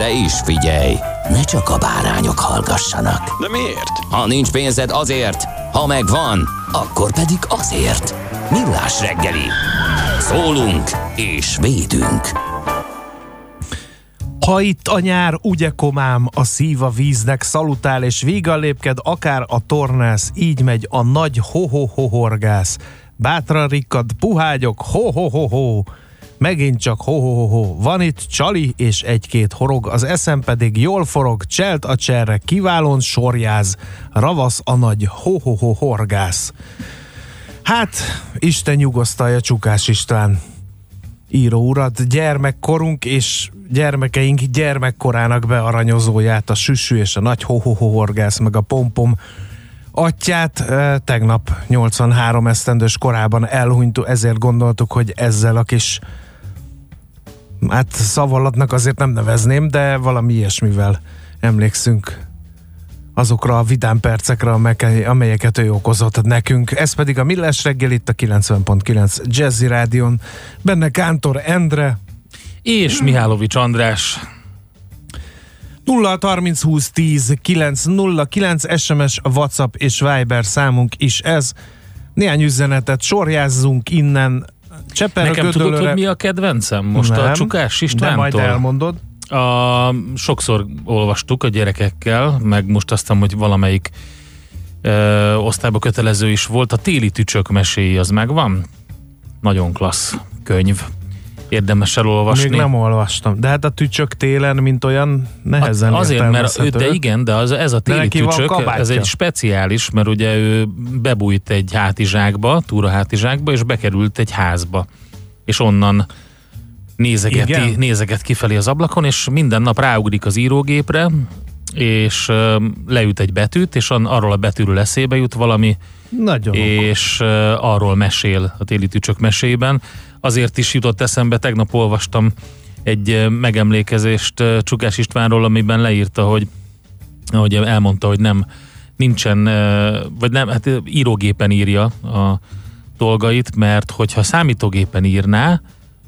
De is figyelj, ne csak a bárányok hallgassanak. De miért? Ha nincs pénzed azért, ha megvan, akkor pedig azért. Millás reggeli. Szólunk és védünk. Ha itt a nyár, ugye komám, a szív a víznek szalutál, és vígan lépked, akár a tornász, így megy a nagy ho-ho-ho-horgász. Bátran rikkad, puhágyok, ho-ho-ho-ho. Megint csak ho-ho-ho-ho. Van itt csali és egy-két horog, az eszem pedig jól forog, cselt a cserre, kiválón sorjáz, ravasz a nagy ho-ho-ho-horgász. Hát, Isten nyugosztalja Csukás István író urat, gyermekkorunk és gyermekeink gyermekkorának bearanyozóját, a süsű és a nagy hohohohorgász, meg a pompom atyát eh, tegnap 83 esztendős korában elhunyt, ezért gondoltuk, hogy ezzel a kis hát szavalatnak azért nem nevezném, de valami ilyesmivel emlékszünk azokra a vidám percekre, amelyeket ő okozott nekünk. Ez pedig a Millás reggel itt a 90.9 Jazzy Rádion. Benne Kántor Endre. És Mihálovics András. 0 30 20 10 9 0 9 SMS, WhatsApp és Viber számunk is ez. Néhány üzenetet sorjázzunk innen. Cseper Nekem tudod, hogy mi a kedvencem most Nem, a Csukás Istvántól? De majd elmondod. A, sokszor olvastuk a gyerekekkel, meg most aztán, hogy valamelyik ö, osztályba kötelező is volt. A téli tücsök meséi az megvan? Nagyon klassz könyv. Érdemes elolvasni. Még nem olvastam. De hát a tücsök télen, mint olyan nehezen hát Azért, mert ő, de igen, de az, ez a téli tücsök, ez egy speciális, mert ugye ő bebújt egy hátizsákba, túrahátizsákba, és bekerült egy házba. És onnan nézegeti, nézeget kifelé az ablakon, és minden nap ráugrik az írógépre, és uh, leüt egy betűt, és arról a betűről eszébe jut valami, Nagyon és arról mesél a téli tücsök mesében. Azért is jutott eszembe, tegnap olvastam egy megemlékezést Csukás Istvánról, amiben leírta, hogy, hogy elmondta, hogy nem nincsen, vagy nem, hát írógépen írja a dolgait, mert hogyha számítógépen írná,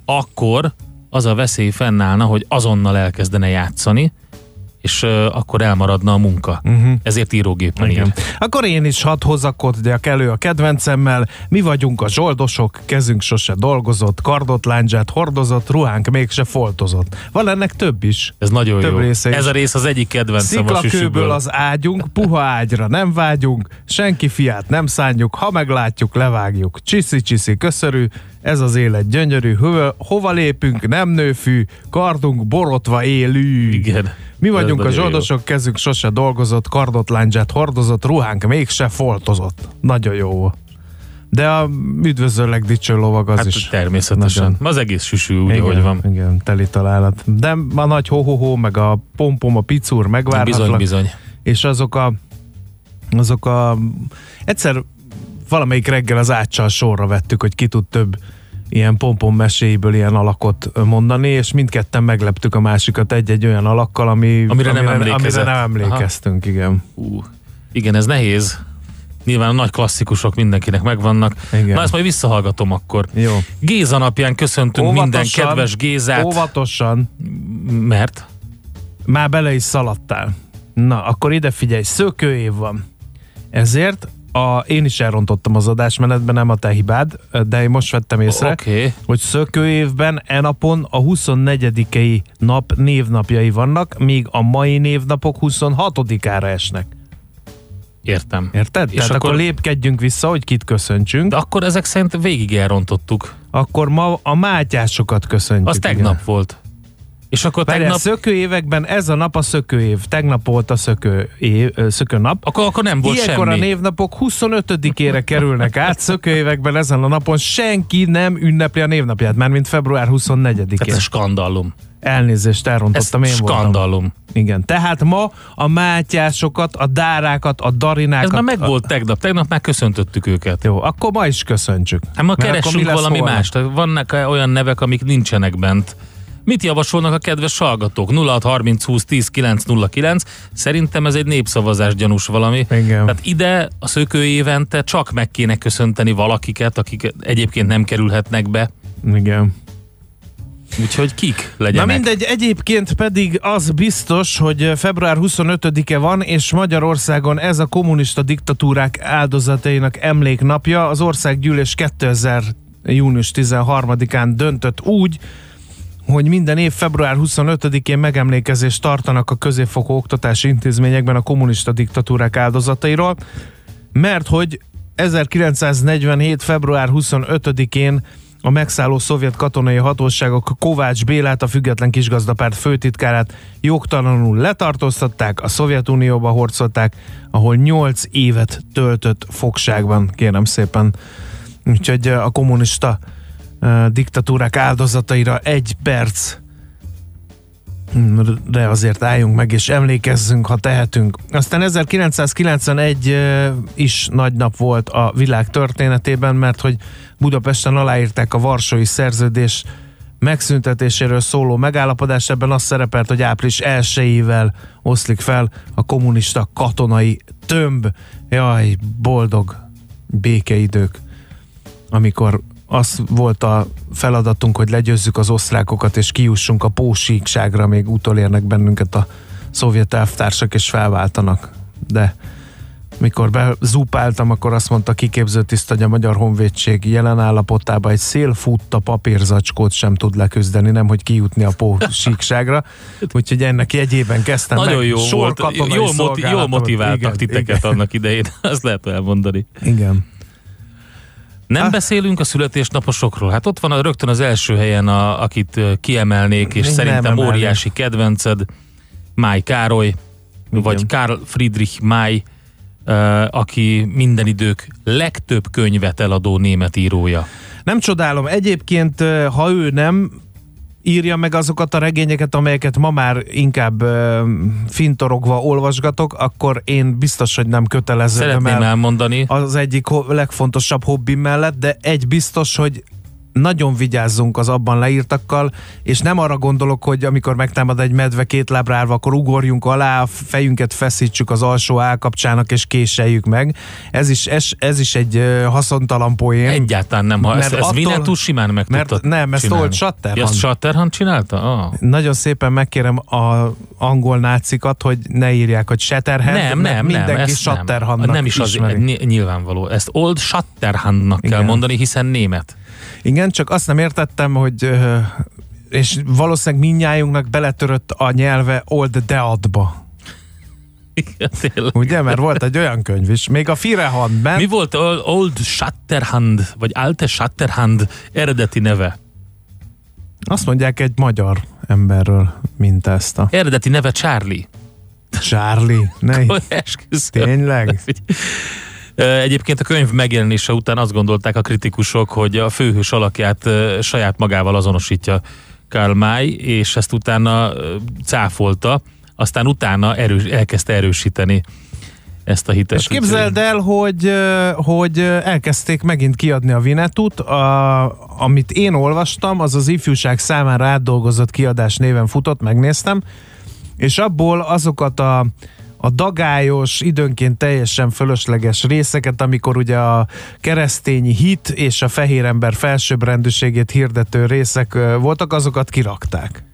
akkor az a veszély fennállna, hogy azonnal elkezdene játszani, és akkor elmaradna a munka. Uh-huh. Ezért írógépen Igen. ír. Akkor én is hadd hozakodjak elő a kedvencemmel. Mi vagyunk a zsoldosok, kezünk sose dolgozott, kardot, láncsát hordozott, ruhánk mégse foltozott. Van ennek több is. Ez nagyon több jó. Része Ez a rész az egyik kedvencem Sziklakőből az ágyunk, puha ágyra nem vágyunk, senki fiát nem szánjuk, ha meglátjuk, levágjuk. Csiszi-csiszi, köszörű, ez az élet gyönyörű, hova, hova lépünk, nem nőfű, kardunk borotva élő. Igen. Mi vagyunk a zsoldosok, jó. kezünk sose dolgozott, kardot láncsát hordozott, ruhánk mégse foltozott. Nagyon jó de a üdvözöllek dicső lovag az hát is. természetesen. Nagyon. Az egész süsű úgy, igen, hogy van. Igen, teli találat. De a nagy ho meg a pompom, a picúr megvárhatlak. Bizony, bizony. És azok a azok a egyszer valamelyik reggel az áccsal sorra vettük, hogy ki tud több ilyen pompom meséiből ilyen alakot mondani, és mindketten megleptük a másikat egy-egy olyan alakkal, ami, amire, nem, amire, amire nem emlékeztünk, Aha. igen. Uh, igen, ez nehéz. Nyilván a nagy klasszikusok mindenkinek megvannak. Igen. Na ezt majd visszahallgatom akkor. Jó. Géza napján köszöntünk óvatosan, minden kedves Gézát. Óvatosan. Mert? Már bele is szaladtál. Na, akkor ide figyelj, szökőév van. Ezért a, én is elrontottam az adásmenetben, nem a te hibád, de én most vettem észre. Okay. hogy szökőévben e napon a 24 nap névnapjai vannak, míg a mai névnapok 26-ára esnek. Értem. Érted? És Tehát akkor, akkor- lépkedjünk vissza, hogy kit köszöntsünk. De akkor ezek szerint végig elrontottuk. Akkor ma a mátyásokat köszöntjük. Az igen. tegnap volt. És akkor Várjál, tegnap... szökőévekben ez a nap a szökőév. Tegnap volt a szökő év, ö, szökőnap. Akkor, akkor nem volt Ilyenkor semmi. a névnapok 25-ére kerülnek át, szökőévekben ezen a napon senki nem ünnepli a névnapját, már mint február 24-én. Tehát ez skandalum. Elnézést, Ez elrontottam, én voltam. skandalum. Igen, tehát ma a mátyásokat, a dárákat, a darinákat... Ez már a- megvolt tegnap. Tegnap már köszöntöttük őket. Jó, akkor ma is köszöntsük. Hát ma Mert keressünk valami holnap? mást. Vannak olyan nevek, amik nincsenek bent. Mit javasolnak a kedves hallgatók? 0630 20 10 909. Szerintem ez egy népszavazás gyanús valami. Igen. Tehát ide a szökő évente csak meg kéne köszönteni valakiket, akik egyébként nem kerülhetnek be. Igen. Úgyhogy kik Na legyenek? mindegy, egyébként pedig az biztos, hogy február 25-e van, és Magyarországon ez a kommunista diktatúrák áldozatainak emléknapja. Az országgyűlés 2000 június 13-án döntött úgy, hogy minden év február 25-én megemlékezést tartanak a középfokú oktatási intézményekben a kommunista diktatúrák áldozatairól, mert hogy 1947. február 25-én a megszálló szovjet katonai hatóságok Kovács Bélát, a független kisgazdapárt főtitkárát jogtalanul letartóztatták, a Szovjetunióba horcolták, ahol 8 évet töltött fogságban, kérem szépen. Úgyhogy eh, a kommunista diktatúrák áldozataira egy perc de azért álljunk meg és emlékezzünk, ha tehetünk. Aztán 1991 eh, is nagy nap volt a világ történetében, mert hogy Budapesten aláírták a Varsói Szerződés megszüntetéséről szóló megállapodás. Ebben az szerepelt, hogy április 1-ével oszlik fel a kommunista katonai tömb. Jaj, boldog békeidők amikor az volt a feladatunk, hogy legyőzzük az osztrákokat, és kiussunk a pósíkságra, még utolérnek bennünket a szovjet elvtársak, és felváltanak. De mikor bezúpáltam, akkor azt mondta kiképző tiszt, hogy a Magyar Honvédség jelen állapotában egy szélfutta papírzacskót sem tud leküzdeni, nem hogy kijutni a pósíkságra. Úgyhogy ennek jegyében kezdtem Nagyon meg jó volt. sorkatonai Jól, moti- jól motiváltak Igen, titeket igen, annak idején. Azt lehet elmondani. Igen. Nem Hát- beszélünk a születésnaposokról. Hát ott van a, rögtön az első helyen, a, akit kiemelnék, és Nem szerintem emelnék. óriási kedvenced, Máj Károly, vagy Karl Friedrich Máj, aki minden idők legtöbb könyvet eladó német írója. Nem csodálom. Egyébként, ha ő nem írja meg azokat a regényeket, amelyeket ma már inkább ö, fintorogva olvasgatok, akkor én biztos, hogy nem kötelező Szeretném el elmondani, az egyik ho- legfontosabb hobbim mellett, de egy biztos, hogy nagyon vigyázzunk az abban leírtakkal, és nem arra gondolok, hogy amikor megtámad egy medve két lábra állva, akkor ugorjunk alá, a fejünket feszítsük az alsó állkapcsának, és késeljük meg. Ez is, ez, ez is egy haszontalan poén. egyáltalán nem. Ha Mert ezt, ezt attól- Winnetou simán meg mert nem, ezt. Old Shatterhand. Ja, Shatterhand csinálta? Ah. Nagyon szépen megkérem a angol nácikat, hogy ne írják, hogy Shatterhand, Nem, nem, mindenki nem, Shatterhandnak nem. Nem is az ismeri. nyilvánvaló. Ezt Old Shatterhandnak kell mondani, hiszen német. Igen, csak azt nem értettem, hogy és valószínűleg mindnyájunknak beletörött a nyelve Old Deadba. Igen, tényleg. Ugye? Mert volt egy olyan könyv is. Még a Firehandben. Mi volt Old- Old Shatterhand, vagy Alte Shatterhand eredeti neve? Azt mondják egy magyar emberről, mint ezt a Eredeti neve Charlie. Charlie. Ne, Esküszöm. tényleg? Egyébként a könyv megjelenése után azt gondolták a kritikusok, hogy a főhős alakját saját magával azonosítja Karl May, és ezt utána cáfolta, aztán utána erős, elkezdte erősíteni ezt a hitet. És képzeld el, hogy, hogy elkezdték megint kiadni a Vinetut, a, amit én olvastam, az az ifjúság számára átdolgozott kiadás néven futott, megnéztem, és abból azokat a a dagályos, időnként teljesen fölösleges részeket, amikor ugye a keresztény hit és a fehér ember felsőbbrendűségét hirdető részek voltak, azokat kirakták.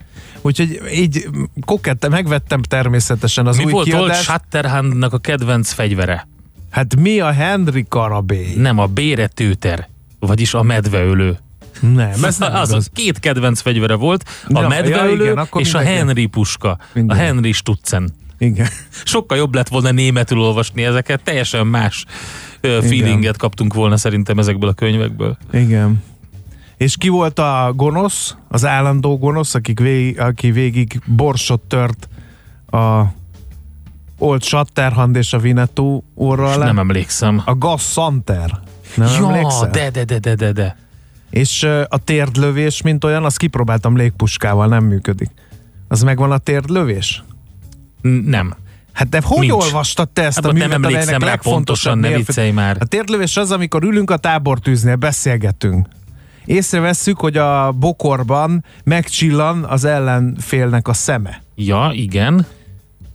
Úgyhogy így kokette, megvettem természetesen az Mi új volt Old kiadást. Shatterhandnak a kedvenc fegyvere? Hát mi a Henry Karabély? Nem, a béretőter, vagyis a medveölő. Nem, ez nem az, az két kedvenc fegyvere volt, a Ja, medveölő ja, igen, és a mindenki. Henry puska, Minden. a Henry Stutzen. Igen. Sokkal jobb lett volna németül olvasni ezeket, teljesen más ö, feelinget kaptunk volna szerintem ezekből a könyvekből. Igen. És ki volt a gonosz, az állandó gonosz, akik végig, aki végig borsot tört a Old Shatterhand és a Vinetú És le? nem emlékszem. A Gas Santer. Nem ja, emlékszel? de, de, de, de, de, de. És a térdlövés, mint olyan, azt kipróbáltam légpuskával, nem működik. Az megvan a térdlövés? Nem. Hát de hogy Nincs. olvastad te ezt Hát a ott nem művet, emlékszem rá pontosan, ne viccelj már. A térdlövés az, amikor ülünk a tábortűznél, beszélgetünk. Észrevesszük, hogy a bokorban megcsillan az ellenfélnek a szeme. Ja, igen.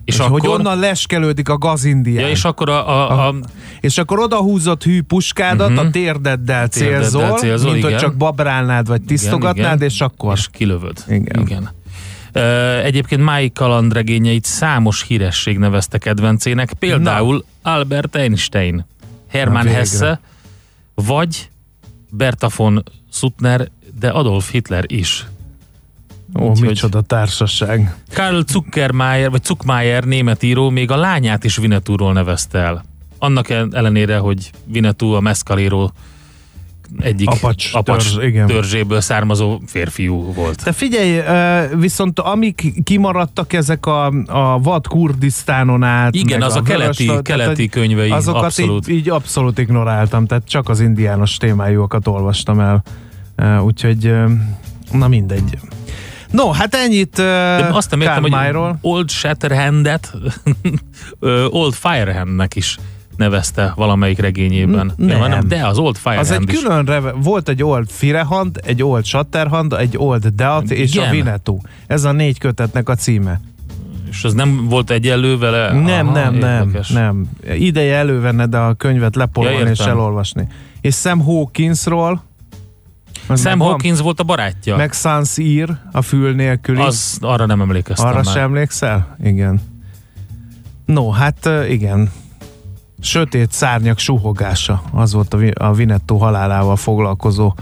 És, És, akkor, hogy onnan leskelődik a gazindián. ja, és akkor a, a, a, és akkor odahúzott hű puskádat, Mhm. a térdeddel Térdeddel célzol, célzol, mint hogy igen. csak babrálnád, vagy tisztogatnád, igen. és akkor... és kilövöd. Igen. igen. Egyébként Mái kalandregényeit számos híresség nevezte kedvencének, például Albert Einstein, Hermann Na. Hesse, vagy Berta von Suttner, de Adolf Hitler is. Ó, Úgyhogy- micsoda társaság. Karl Zuckermeier, vagy Zuckmeier német író még a lányát is Vinetúról nevezte el. Annak ellenére, hogy Vinetú a Mescalero egyik Apacs apacs törzs, igen. törzséből származó férfiú volt. De figyelj, viszont amik kimaradtak ezek a, a vad Kurdisztánon át, Igen, az a, keleti, vörös- keleti könyvei azokat abszolút. Így, így abszolút ignoráltam, tehát csak az indiános témájúakat olvastam el. Úgyhogy, na mindegy. No, hát ennyit uh, De azt nem értem, hogy. Old Shatterhandet Old Firehandnek is nevezte valamelyik regényében. Nem. Ja, de az Old Firehand Az egy is. külön reve, volt egy Old Firehand, egy Old Shatterhand, egy Old Death és a Igen. Vinetú. Ez a négy kötetnek a címe. És az nem volt egyenlő vele? Nem, Aha, nem, nem, érdekes. nem. Ideje elővenned a könyvet lepololni Ja, és elolvasni. És Sam Hawkinsról az Sam? Hawkins volt a barátja. Meg Sans ír, a fül nélküli. Az, arra nem emlékeztem Arra már. sem emlékszel? Igen. No, hát igen. Sötét szárnyak suhogása. Az volt a, Vi- a Vinetto halálával foglalkozó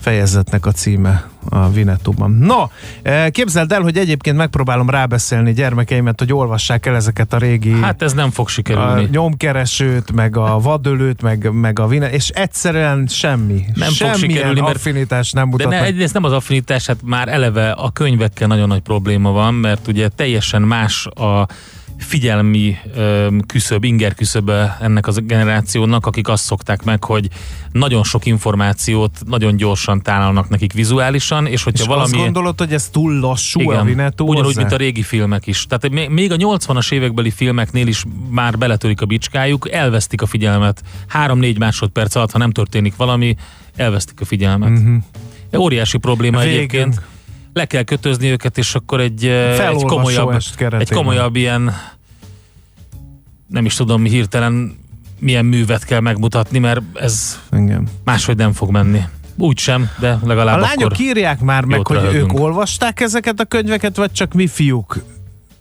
fejezetnek a címe a Vinettóban. No, eh, képzeld el, hogy egyébként megpróbálom rábeszélni gyermekeimet, hogy olvassák el ezeket a régi Hát ez nem fog a sikerülni. nyomkeresőt, meg a vadölőt, meg, meg a Vinet, és egyszerűen semmi. Nem fog Semmilyen sikerülni, mert- affinitás nem De mutat. ne, egyrészt nem az affinitás, hát már eleve a könyvekkel nagyon nagy probléma van, mert ugye teljesen más a figyelmi küszöb, inger küszöbe ennek az generációnak, akik azt szokták meg, hogy nagyon sok információt nagyon gyorsan tálalnak nekik vizuálisan, és hogyha és valami... azt gondolod, hogy ez túl lassú a Vinetto ugyanúgy, mint a régi filmek is. Tehát még- a 80-as évekbeli filmeknél is már beletörik a bicskájuk, elvesztik a figyelmet. 3-4 másodperc alatt, ha nem történik valami, elvesztik a figyelmet. Uh-huh. Óriási probléma Végén. egyébként. Le kell kötözni őket, és akkor egy, eh, egy komolyabb, egy komolyabb ilyen, nem is tudom hirtelen milyen művet kell megmutatni, mert ez Igen. máshogy nem fog menni. Úgy sem, de A legalább lányok akkor... írják már meg, hogy röhögünk. ők olvasták ezeket a könyveket, vagy csak mi fiúk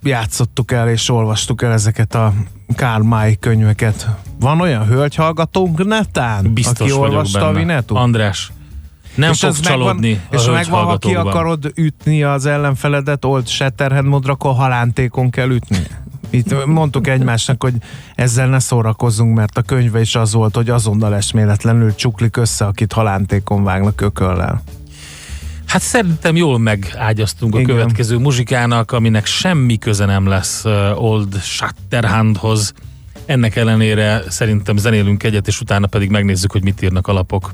játszottuk el és olvastuk el ezeket a Karl May könyveket. Van olyan hölgyhallgatónk netán, Biztos aki olvasta benne. a Vinetú? András, nem és fog csalódni megvan, a és megvan, ha ki akarod ütni az ellenfeledet Old Shatterhand módra, akkor halántékon kell ütni. Itt mondtuk egymásnak, hogy ezzel ne szórakozzunk, mert a könyve is az volt, hogy azonnal esméletlenül csuklik össze, akit halántékon vágnak ököllel. Hát szerintem jól megágyaztunk a Igen. következő muzsikának, aminek semmi köze nem lesz uh, Old Shatterhandhoz. Ennek ellenére szerintem zenélünk egyet, és utána pedig megnézzük, hogy mit írnak a lapok.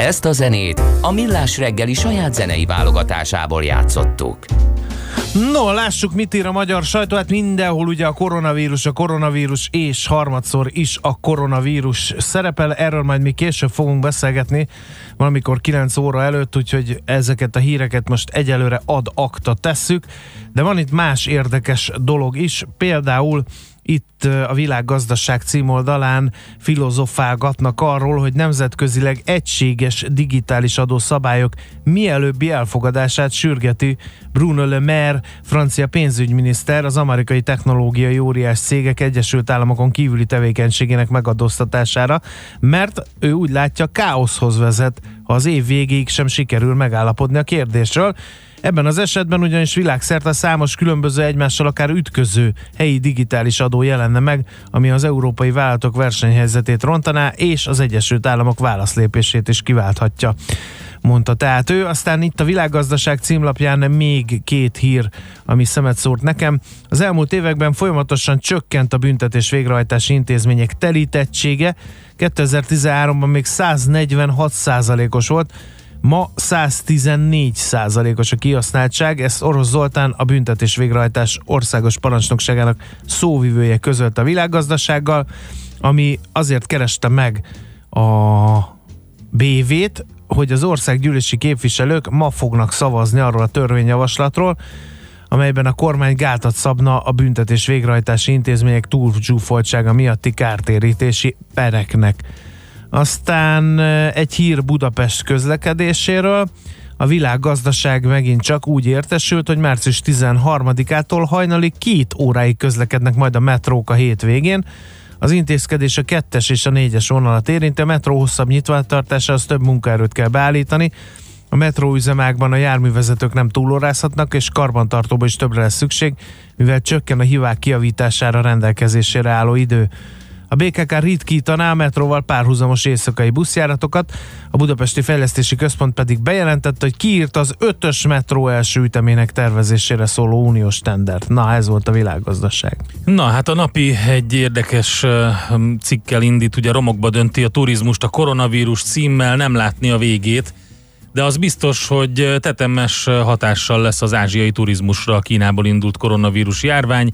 Ezt a zenét a Millás reggeli saját zenei válogatásából játszottuk. No, lássuk, mit ír a magyar sajtó. Hát mindenhol ugye a koronavírus, a koronavírus és harmadszor is a koronavírus szerepel. Erről majd mi később fogunk beszélgetni, valamikor 9 óra előtt, úgyhogy ezeket a híreket most egyelőre ad akta tesszük. De van itt más érdekes dolog is, például itt a világgazdaság címoldalán filozofálgatnak arról, hogy nemzetközileg egységes digitális adószabályok mielőbbi elfogadását sürgeti Bruno Le Maire, francia pénzügyminiszter, az amerikai technológiai óriás cégek Egyesült Államokon kívüli tevékenységének megadóztatására, mert ő úgy látja, káoszhoz vezet, ha az év végéig sem sikerül megállapodni a kérdésről. Ebben az esetben ugyanis világszerte számos különböző egymással akár ütköző helyi digitális adó jelenne meg, ami az európai vállalatok versenyhelyzetét rontaná, és az Egyesült Államok válaszlépését is kiválthatja mondta tehát ő. Aztán itt a világgazdaság címlapján még két hír, ami szemet szórt nekem. Az elmúlt években folyamatosan csökkent a büntetés végrehajtási intézmények telítettsége. 2013-ban még 146 os volt, Ma 114 százalékos a kihasználtság, ezt Orosz Zoltán, a büntetés végrehajtás országos parancsnokságának szóvivője közölt a világgazdasággal, ami azért kereste meg a BV-t, hogy az országgyűlési képviselők ma fognak szavazni arról a törvényjavaslatról, amelyben a kormány gátat szabna a büntetés végrehajtási intézmények túlzsúfoltsága miatti kártérítési pereknek. Aztán egy hír Budapest közlekedéséről. A világgazdaság megint csak úgy értesült, hogy március 13-ától hajnali két óráig közlekednek majd a metrók a hétvégén. Az intézkedés a kettes és a négyes vonalat érinti, a metró hosszabb nyitvatartása, az több munkaerőt kell beállítani. A metróüzemákban a járművezetők nem túlórázhatnak, és karbantartóba is többre lesz szükség, mivel csökken a hívák kiavítására rendelkezésére álló idő. A BKK ritkítaná a metróval párhuzamos éjszakai buszjáratokat, a Budapesti Fejlesztési Központ pedig bejelentette, hogy kiírta az ötös metró első ütemének tervezésére szóló uniós tendert. Na, ez volt a világgazdaság. Na, hát a napi egy érdekes cikkel indít, ugye romokba dönti a turizmust a koronavírus címmel, nem látni a végét, de az biztos, hogy tetemes hatással lesz az ázsiai turizmusra a Kínából indult koronavírus járvány,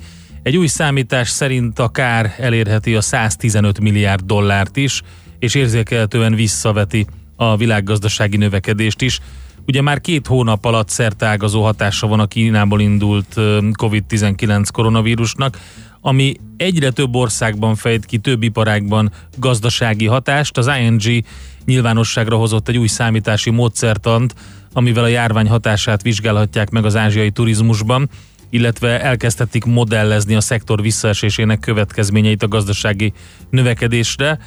egy új számítás szerint a kár elérheti a 115 milliárd dollárt is, és érzékelhetően visszaveti a világgazdasági növekedést is. Ugye már két hónap alatt szertágazó hatása van a Kínából indult COVID-19 koronavírusnak, ami egyre több országban fejt ki több iparágban gazdasági hatást. Az ING nyilvánosságra hozott egy új számítási módszertant, amivel a járvány hatását vizsgálhatják meg az ázsiai turizmusban illetve elkezdhetik modellezni a szektor visszaesésének következményeit a gazdasági növekedésre.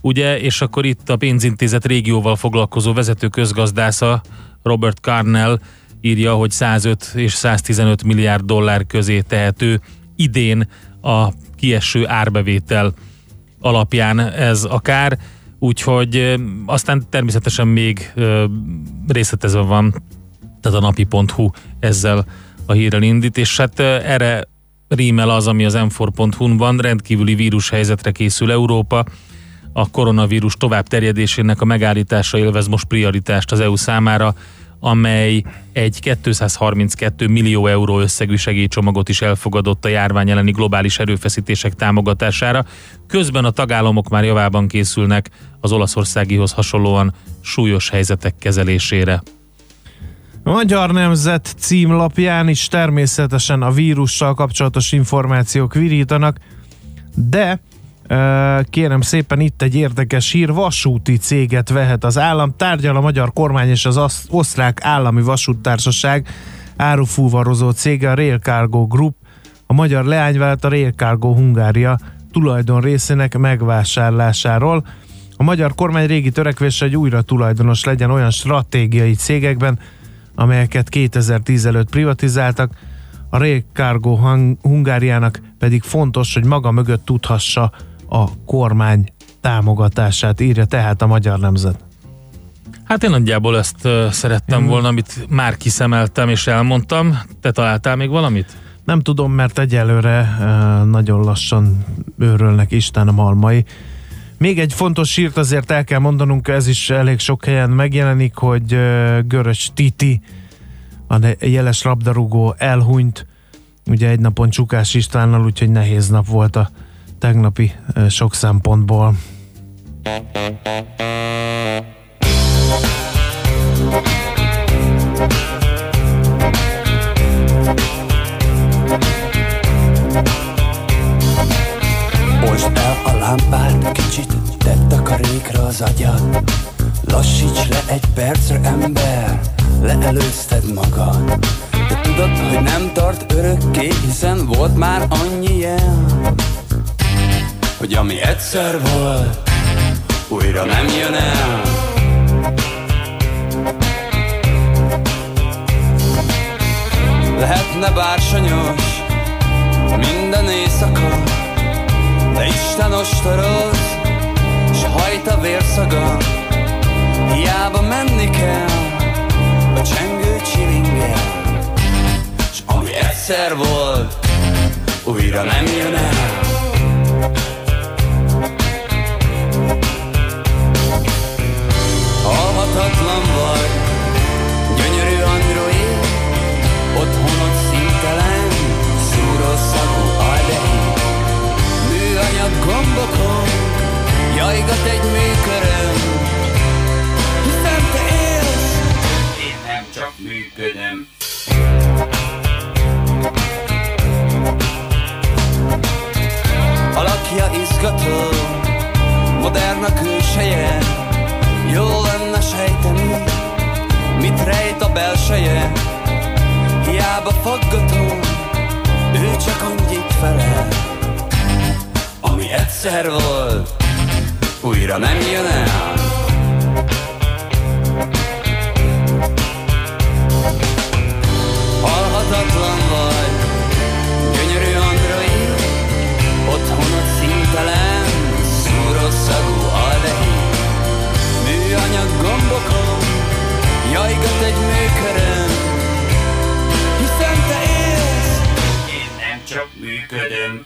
Ugye, és akkor itt a pénzintézet régióval foglalkozó vezető közgazdásza Robert Carnell írja, hogy 105 és 115 milliárd dollár közé tehető idén a kieső árbevétel alapján ez a kár, úgyhogy aztán természetesen még részletezve van, tehát a napi.hu ezzel a hírrel indít, és hát erre rímel az, ami az m4.hu-n van, rendkívüli vírushelyzetre készül Európa, a koronavírus tovább terjedésének a megállítása élvez most prioritást az EU számára, amely egy 232 millió euró összegű segélycsomagot is elfogadott a járvány elleni globális erőfeszítések támogatására. Közben a tagállamok már javában készülnek az olaszországihoz hasonlóan súlyos helyzetek kezelésére. A Magyar Nemzet címlapján is természetesen a vírussal kapcsolatos információk virítanak, de kérem szépen itt egy érdekes hír, vasúti céget vehet az állam, tárgyal a magyar kormány és az osztrák állami vasúttársaság árufúvarozó cége a Rail Cargo Group, a magyar leányvállalat a Rail Cargo Hungária tulajdon részének megvásárlásáról. A magyar kormány régi törekvése, hogy újra tulajdonos legyen olyan stratégiai cégekben, amelyeket 2010 előtt privatizáltak, a Rail Cargo Hungáriának pedig fontos, hogy maga mögött tudhassa a kormány támogatását, írja tehát a magyar nemzet. Hát én nagyjából ezt szerettem én... volna, amit már kiszemeltem és elmondtam. Te találtál még valamit? Nem tudom, mert egyelőre nagyon lassan őrölnek Isten a malmai. Még egy fontos sírt azért el kell mondanunk, ez is elég sok helyen megjelenik, hogy Görös Titi, a jeles labdarúgó elhunyt, ugye egy napon Csukás Istvánnal, úgyhogy nehéz nap volt a tegnapi sok szempontból. Most el a lámpát, kicsit tedd a karékra az agyad Lassíts le egy percre, ember, leelőzted magad. De tudod, hogy nem tart örökké, hiszen volt már annyi jel. Hogy ami egyszer volt, újra nem jön el. Lehetne bársonyos minden éjszaka de Isten ostoroz, s hajt a vérszaga Hiába menni kell a csengő csilingel S ami egyszer volt, újra nem jön el gombokon Jajgat egy műköröm Hiszen te élsz. Én nem csak működöm. Alakja izgató Modern a külseje. Jó lenne sejteni Mit rejt a belseje. Hiába faggató Ő csak annyit felel egyszer volt, újra nem jön el. Halhatatlan vagy, gyönyörű android, otthonod szintelen, szúrószagú aldehid. Műanyag gombokon, jajgat egy műkörön, hiszen te élsz, én nem csak működöm.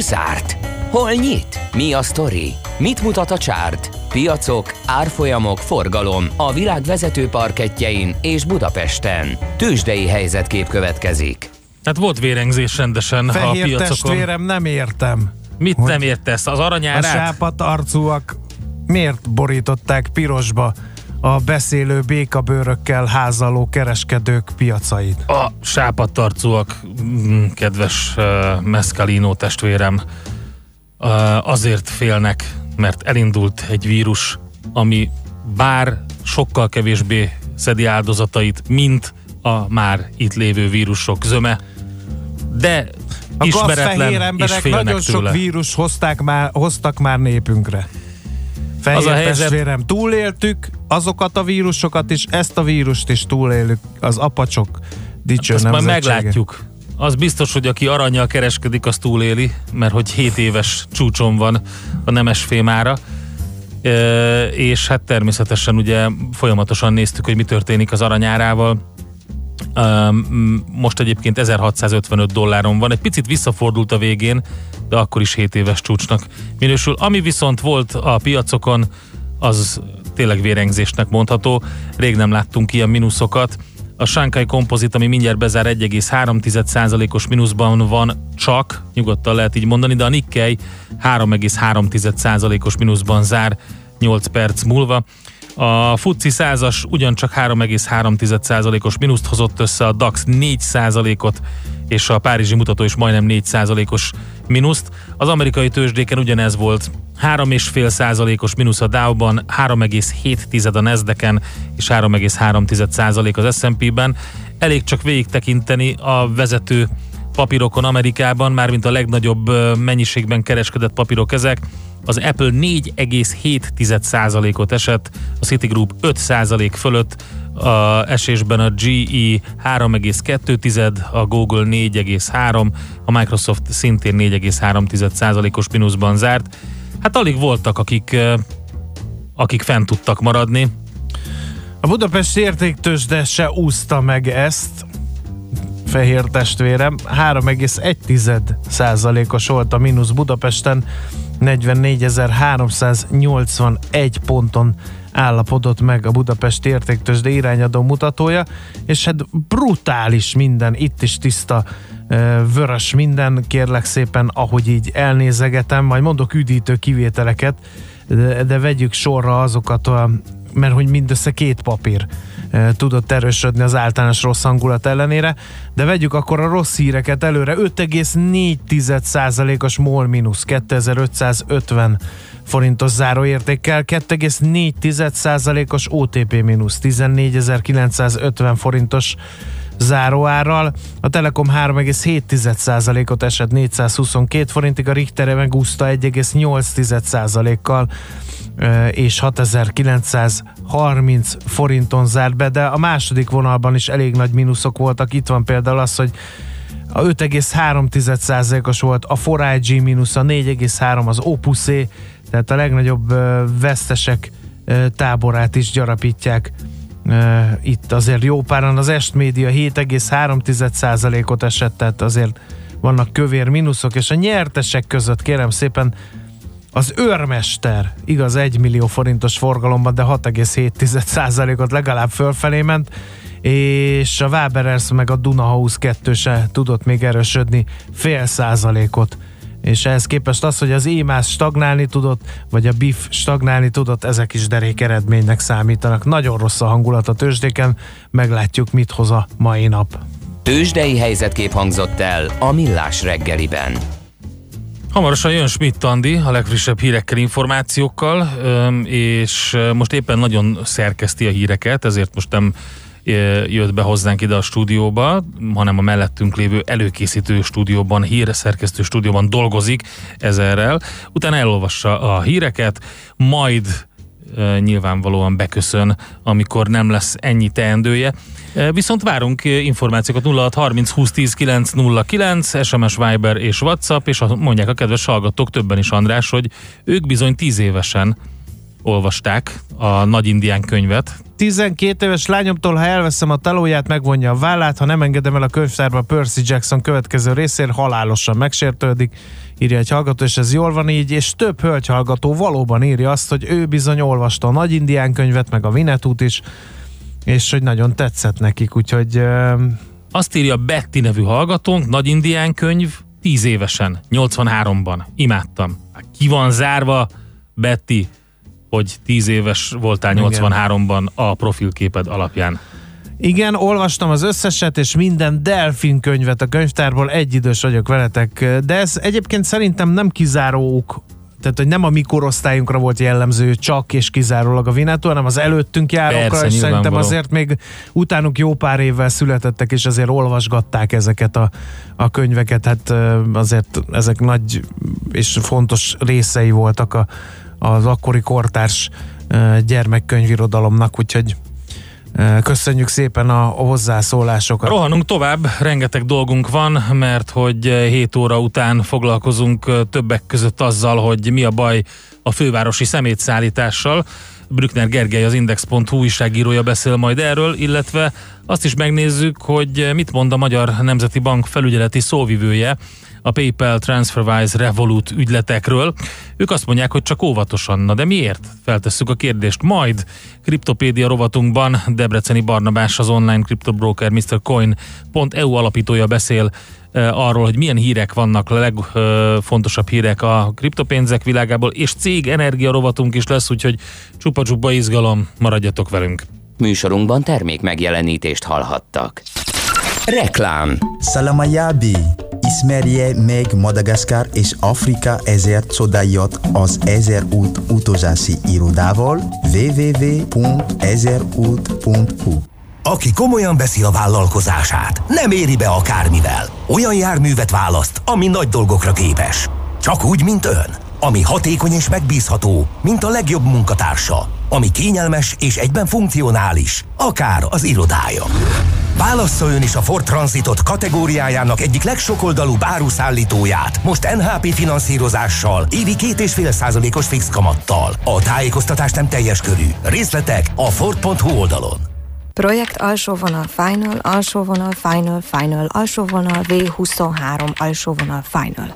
Hol zárt? Hol nyit? Mi a sztori? Mit mutat a csárt? Piacok, árfolyamok, forgalom a világ vezető parketjein és Budapesten. Tősdei helyzetkép következik. Hát volt vérengzés rendesen a Fehér piacokon. testvérem, nem értem. Mit Hogy nem értesz? Az A aranyárát? sápat arcúak miért borították pirosba a beszélő békabőrökkel házaló kereskedők piacait? A sápadtarcúak, mm, kedves uh, Mescalino testvérem, uh, azért félnek, mert elindult egy vírus, ami bár sokkal kevésbé szedi áldozatait, mint a már itt lévő vírusok zöme, de A ismeretlen fehér emberek félnek nagyon tőle. sok vírus hozták már, hoztak már népünkre. Fehér Az a helyzet- testvérem, túléltük azokat a vírusokat is, ezt a vírust is túlélük, az apacsok dicső majd nemzetsége. meglátjuk. Az biztos, hogy aki aranyjal kereskedik, az túléli, mert hogy 7 éves csúcson van a nemes fémára. E, és hát természetesen ugye folyamatosan néztük, hogy mi történik az aranyárával. E, most egyébként 1655 dolláron van, egy picit visszafordult a végén, de akkor is 7 éves csúcsnak minősül. Ami viszont volt a piacokon, az tényleg vérengzésnek mondható. Rég nem láttunk ilyen mínuszokat. A Shanghai Composite, ami mindjárt bezár 1,3%-os mínuszban van csak, nyugodtan lehet így mondani, de a Nikkei 3,3%-os mínuszban zár 8 perc múlva. A FTSE 100-as ugyancsak 3,3%-os mínuszt hozott össze, a DAX 4%-ot, és a párizsi mutató is majdnem 4%-os mínuszt. Az amerikai tőzsdéken ugyanez volt, 3,5%-os mínusz a Dow-ban, 3,7 a Nasdaq-en és 3,3% az S&P-ben. Elég csak végig tekinteni a vezető papírokon Amerikában, mármint a legnagyobb mennyiségben kereskedett papírok ezek. Az Apple 4,7%-ot esett, a Citigroup 5% fölött, a esésben a GE 3,2, a Google 4,3, a Microsoft szintén 4,3%-os mínuszban zárt. Hát alig voltak, akik, akik fent tudtak maradni. A Budapest értéktősde se úszta meg ezt, fehér testvérem. 3,1 százalékos volt a mínusz Budapesten, 44.381 ponton állapodott meg a Budapest értéktősde irányadó mutatója, és hát brutális minden, itt is tiszta vörös minden, kérlek szépen, ahogy így elnézegetem, majd mondok üdítő kivételeket, de, de vegyük sorra azokat, a, mert hogy mindössze két papír tudott erősödni az általános rossz hangulat ellenére, de vegyük akkor a rossz híreket előre. 5,4%-os MOL mínusz 2550 forintos záróértékkel, 2,4%-os OTP mínusz 14.950 forintos záróárral. A Telekom 3,7%-ot esett 422 forintig, a Richter megúszta 1,8%-kal ö, és 6930 forinton zárt be, de a második vonalban is elég nagy mínuszok voltak. Itt van például az, hogy a 5,3%-os volt a 4IG mínusz, a 4,3 az Opusé, tehát a legnagyobb vesztesek táborát is gyarapítják itt azért jó páran. Az Est Média 7,3%-ot esett, tehát azért vannak kövér mínuszok, és a nyertesek között kérem szépen az őrmester, igaz 1 millió forintos forgalomban, de 6,7%-ot legalább fölfelé ment, és a Waberers meg a Dunahouse 2 se tudott még erősödni fél százalékot. És ehhez képest az, hogy az EMAS stagnálni tudott, vagy a BIF stagnálni tudott, ezek is derék eredménynek számítanak. Nagyon rossz a hangulat a tőzsdéken, meglátjuk mit hoz a mai nap. Tőzsdei helyzetkép hangzott el a Millás reggeliben. Hamarosan jön Schmidt Andi a legfrissebb hírekkel, információkkal, és most éppen nagyon szerkeszti a híreket, ezért most nem jött be hozzánk ide a stúdióba, hanem a mellettünk lévő előkészítő stúdióban, hírszerkesztő stúdióban dolgozik ezerrel. Utána elolvassa a híreket, majd nyilvánvalóan beköszön, amikor nem lesz ennyi teendője. Viszont várunk információkat 06 30 20 10 909, SMS Viber és WhatsApp, és mondják a kedves hallgatók többen is, András, hogy ők bizony 10 évesen olvasták a Nagy Indián könyvet. 12 éves lányomtól, ha elveszem a telóját, megvonja a vállát, ha nem engedem el a könyvtárba Percy Jackson következő részért, halálosan megsértődik, írja egy hallgató, és ez jól van így, és több hölgy hallgató valóban írja azt, hogy ő bizony olvasta a Nagy Indián könyvet, meg a Vinetút is, és hogy nagyon tetszett nekik, úgyhogy ö, Azt írja Betty nevű hallgatónk, Nagy Indián könyv, 10 évesen, 83-ban. Imádtam. Hát Ki van zárva, Betty, hogy 10 éves voltál Igen. 83-ban a profilképed alapján. Igen, olvastam az összeset, és minden delfin könyvet a könyvtárból, egyidős vagyok veletek, de ez egyébként szerintem nem kizáró ok tehát hogy nem a mi korosztályunkra volt jellemző csak és kizárólag a Vinetó, hanem az előttünk járókra, Persze, és szerintem nyilvánvaló. azért még utánuk jó pár évvel születettek, és azért olvasgatták ezeket a, a könyveket, hát azért ezek nagy és fontos részei voltak a, az akkori kortárs gyermekkönyvirodalomnak, úgyhogy köszönjük szépen a, hozzászólásokat. Rohanunk tovább, rengeteg dolgunk van, mert hogy 7 óra után foglalkozunk többek között azzal, hogy mi a baj a fővárosi szemétszállítással. Brückner Gergely, az Index.hu újságírója beszél majd erről, illetve azt is megnézzük, hogy mit mond a Magyar Nemzeti Bank felügyeleti szóvivője a PayPal TransferWise Revolut ügyletekről. Ők azt mondják, hogy csak óvatosan. Na de miért? Feltesszük a kérdést. Majd Kriptopédia rovatunkban Debreceni Barnabás, az online kriptobroker Mr. Coin.eu alapítója beszél eh, arról, hogy milyen hírek vannak, a legfontosabb hírek a kriptopénzek világából, és cég energia rovatunk is lesz, úgyhogy csupa-csupa izgalom, maradjatok velünk. Műsorunkban termék megjelenítést hallhattak. Reklám Salamayabi, ismerje meg Madagaszkár és Afrika ezer csodáját az Ezer út utazási irodával www.ezerút.hu Aki komolyan veszi a vállalkozását, nem éri be akármivel. Olyan járművet választ, ami nagy dolgokra képes. Csak úgy, mint ön. Ami hatékony és megbízható, mint a legjobb munkatársa. Ami kényelmes és egyben funkcionális, akár az irodája. Válassza ön is a Ford Transitot kategóriájának egyik legsokoldalúbb áruszállítóját, most NHP finanszírozással, évi 2,5 százalékos fix kamattal. A tájékoztatás nem teljes körű. Részletek a Ford.hu oldalon. Projekt alsó vonal final, alsó vonal final, final, alsó vonal V23, alsó vonal final.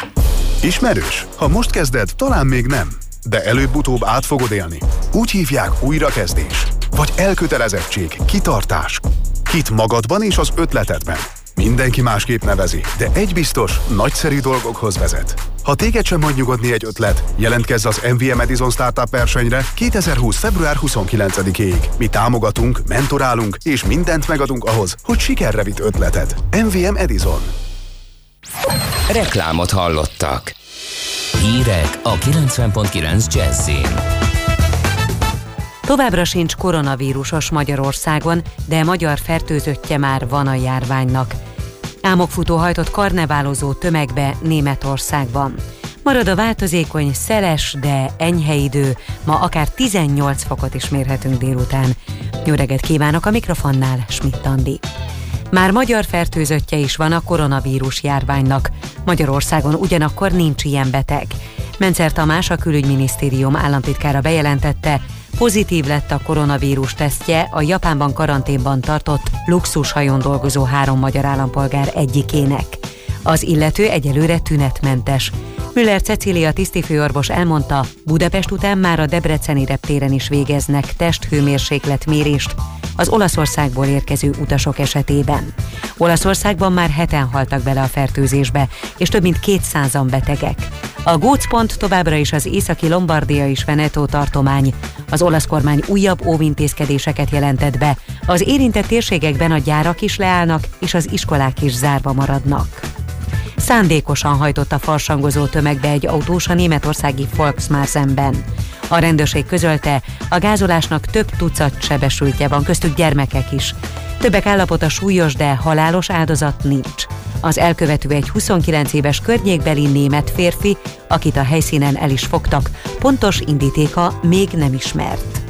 Ismerős? Ha most kezded, talán még nem. De előbb-utóbb át fogod élni. Úgy hívják újrakezdés. Vagy elkötelezettség, kitartás. Hit magadban és az ötletedben. Mindenki másképp nevezi, de egy biztos, nagyszerű dolgokhoz vezet. Ha téged sem hagy nyugodni egy ötlet, jelentkezz az MVM Edison Startup versenyre 2020. február 29-ig. Mi támogatunk, mentorálunk és mindent megadunk ahhoz, hogy sikerre vitt ötleted. MVM Edison. Reklámot hallottak. Hírek a 90.9 Jazzin. Továbbra sincs koronavírusos Magyarországon, de magyar fertőzöttje már van a járványnak. Álmokfutó hajtott karneválozó tömegbe Németországban. Marad a változékony, szeles, de enyhe idő, ma akár 18 fokot is mérhetünk délután. Jó kívánok a mikrofonnál, Schmidt Andi. Már magyar fertőzöttje is van a koronavírus járványnak. Magyarországon ugyanakkor nincs ilyen beteg. Mencer Tamás, a külügyminisztérium államtitkára bejelentette, pozitív lett a koronavírus tesztje a Japánban karanténban tartott luxushajón dolgozó három magyar állampolgár egyikének. Az illető egyelőre tünetmentes. Müller Cecília tisztifőorvos elmondta, Budapest után már a Debreceni reptéren is végeznek testhőmérséklet mérést az Olaszországból érkező utasok esetében. Olaszországban már heten haltak bele a fertőzésbe, és több mint 200-an betegek. A gócpont továbbra is az északi Lombardia és Veneto tartomány. Az olasz kormány újabb óvintézkedéseket jelentett be. Az érintett térségekben a gyárak is leállnak, és az iskolák is zárva maradnak. Szándékosan hajtott a farsangozó tömegbe egy autós a németországi Volksmarsenben. A rendőrség közölte, a gázolásnak több tucat sebesültje van, köztük gyermekek is. Többek állapota súlyos, de halálos áldozat nincs. Az elkövető egy 29 éves környékbeli német férfi, akit a helyszínen el is fogtak, pontos indítéka még nem ismert.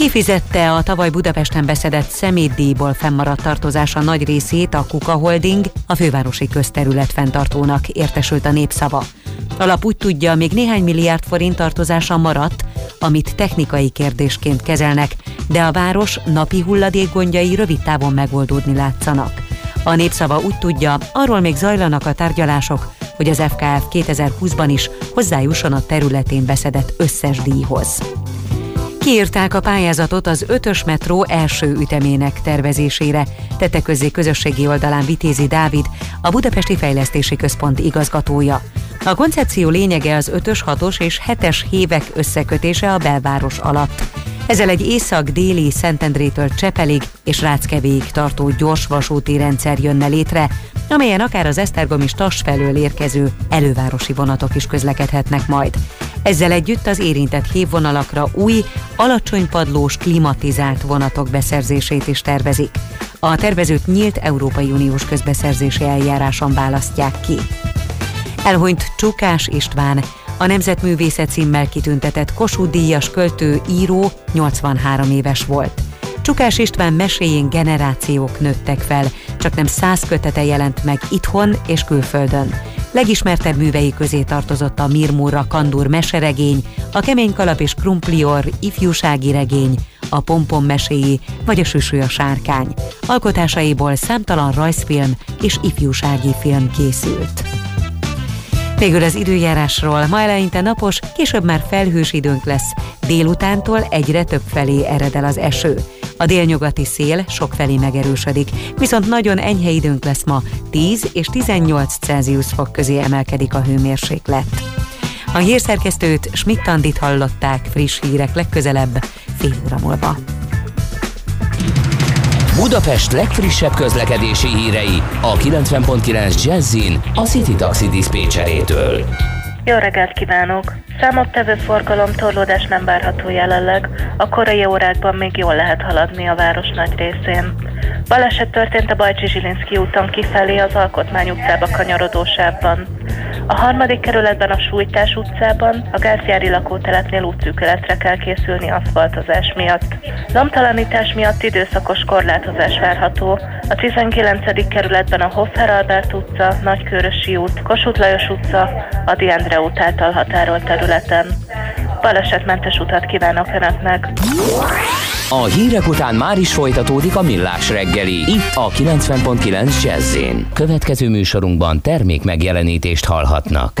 Kifizette a tavaly Budapesten beszedett szemétdíjból fennmaradt tartozása nagy részét a Kuka Holding, a fővárosi közterület fenntartónak értesült a népszava. Alap úgy tudja, még néhány milliárd forint tartozása maradt, amit technikai kérdésként kezelnek, de a város napi hulladékgondjai rövid távon megoldódni látszanak. A népszava úgy tudja, arról még zajlanak a tárgyalások, hogy az FKF 2020-ban is hozzájusson a területén beszedett összes díjhoz. Kiírták a pályázatot az ötös metró első ütemének tervezésére, tette közzé közösségi oldalán Vitézi Dávid, a Budapesti Fejlesztési Központ igazgatója. A koncepció lényege az 5-ös, 6-os és 7-es hévek összekötése a belváros alatt. Ezzel egy észak-déli Szentendrétől Csepelig és Ráckevéig tartó gyors vasúti rendszer jönne létre, amelyen akár az Esztergom és felől érkező elővárosi vonatok is közlekedhetnek majd. Ezzel együtt az érintett hévvonalakra új, alacsonypadlós, klimatizált vonatok beszerzését is tervezik. A tervezőt nyílt Európai Uniós közbeszerzési eljáráson választják ki. Elhunyt Csukás István, a Nemzetművészet címmel kitüntetett Kossuth díjas költő, író 83 éves volt. Csukás István meséjén generációk nőttek fel, csak nem száz kötete jelent meg itthon és külföldön. Legismertebb művei közé tartozott a Mirmúra Kandur meseregény, a Kemény Kalap és Krumplior ifjúsági regény, a Pompom meséi vagy a Süsű a sárkány. Alkotásaiból számtalan rajzfilm és ifjúsági film készült. Végül az időjárásról. Ma eleinte napos, később már felhős időnk lesz. Délutántól egyre több felé ered el az eső. A délnyugati szél sok felé megerősödik, viszont nagyon enyhe időnk lesz ma, 10 és 18 Celsius fok közé emelkedik a hőmérséklet. A hírszerkesztőt Schmidt-Tandit hallották friss hírek legközelebb, fél óra múlva. Budapest legfrissebb közlekedési hírei a 90.9 Jazzin a City Taxi Dispécsejétől. Jó reggelt kívánok! Számottevő forgalom torlódás nem várható jelenleg, a korai órákban még jól lehet haladni a város nagy részén. Baleset történt a Bajcsi Zsilinszki úton kifelé az Alkotmány utcába kanyarodó sávban. A harmadik kerületben a Sújtás utcában a gázjári lakótelepnél útszűkületre kell készülni aszfaltozás miatt. Lomtalanítás miatt időszakos korlátozás várható. A 19. kerületben a Hoffer Albert utca, Nagykörösi út, Kossuth Lajos utca, Adi Endre út által határolt területen. Balesetmentes utat kívánok Önöknek! A hírek után már is folytatódik a millás reggeli, itt a 90.9 jazz Következő műsorunkban termék megjelenítést hallhatnak.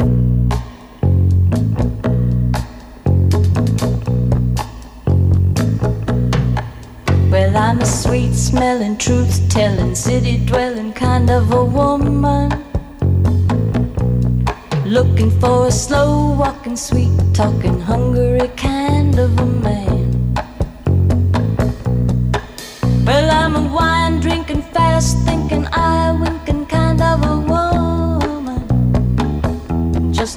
Well, I'm a sweet smelling, truth telling, city dwelling kind of a woman. Looking for a slow walking, sweet talking, hungry kind of a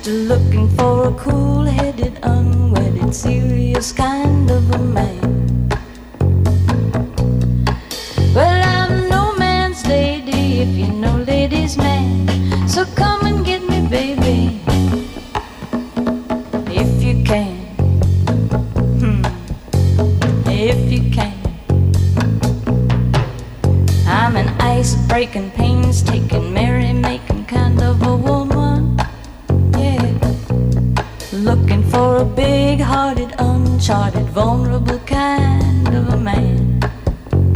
A looking for a cool headed, unwedded, serious kind of a man. Vulnerable kind of a man.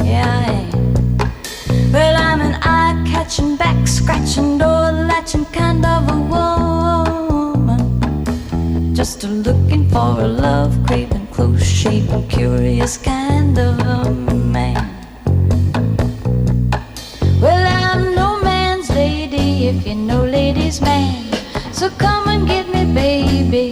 Yeah, I am. Well, I'm an eye catching, back scratching, door latching kind of a woman. Just a looking for a love craving, close shaven, curious kind of a man. Well, I'm no man's lady if you know ladies' man. So come and get me, baby,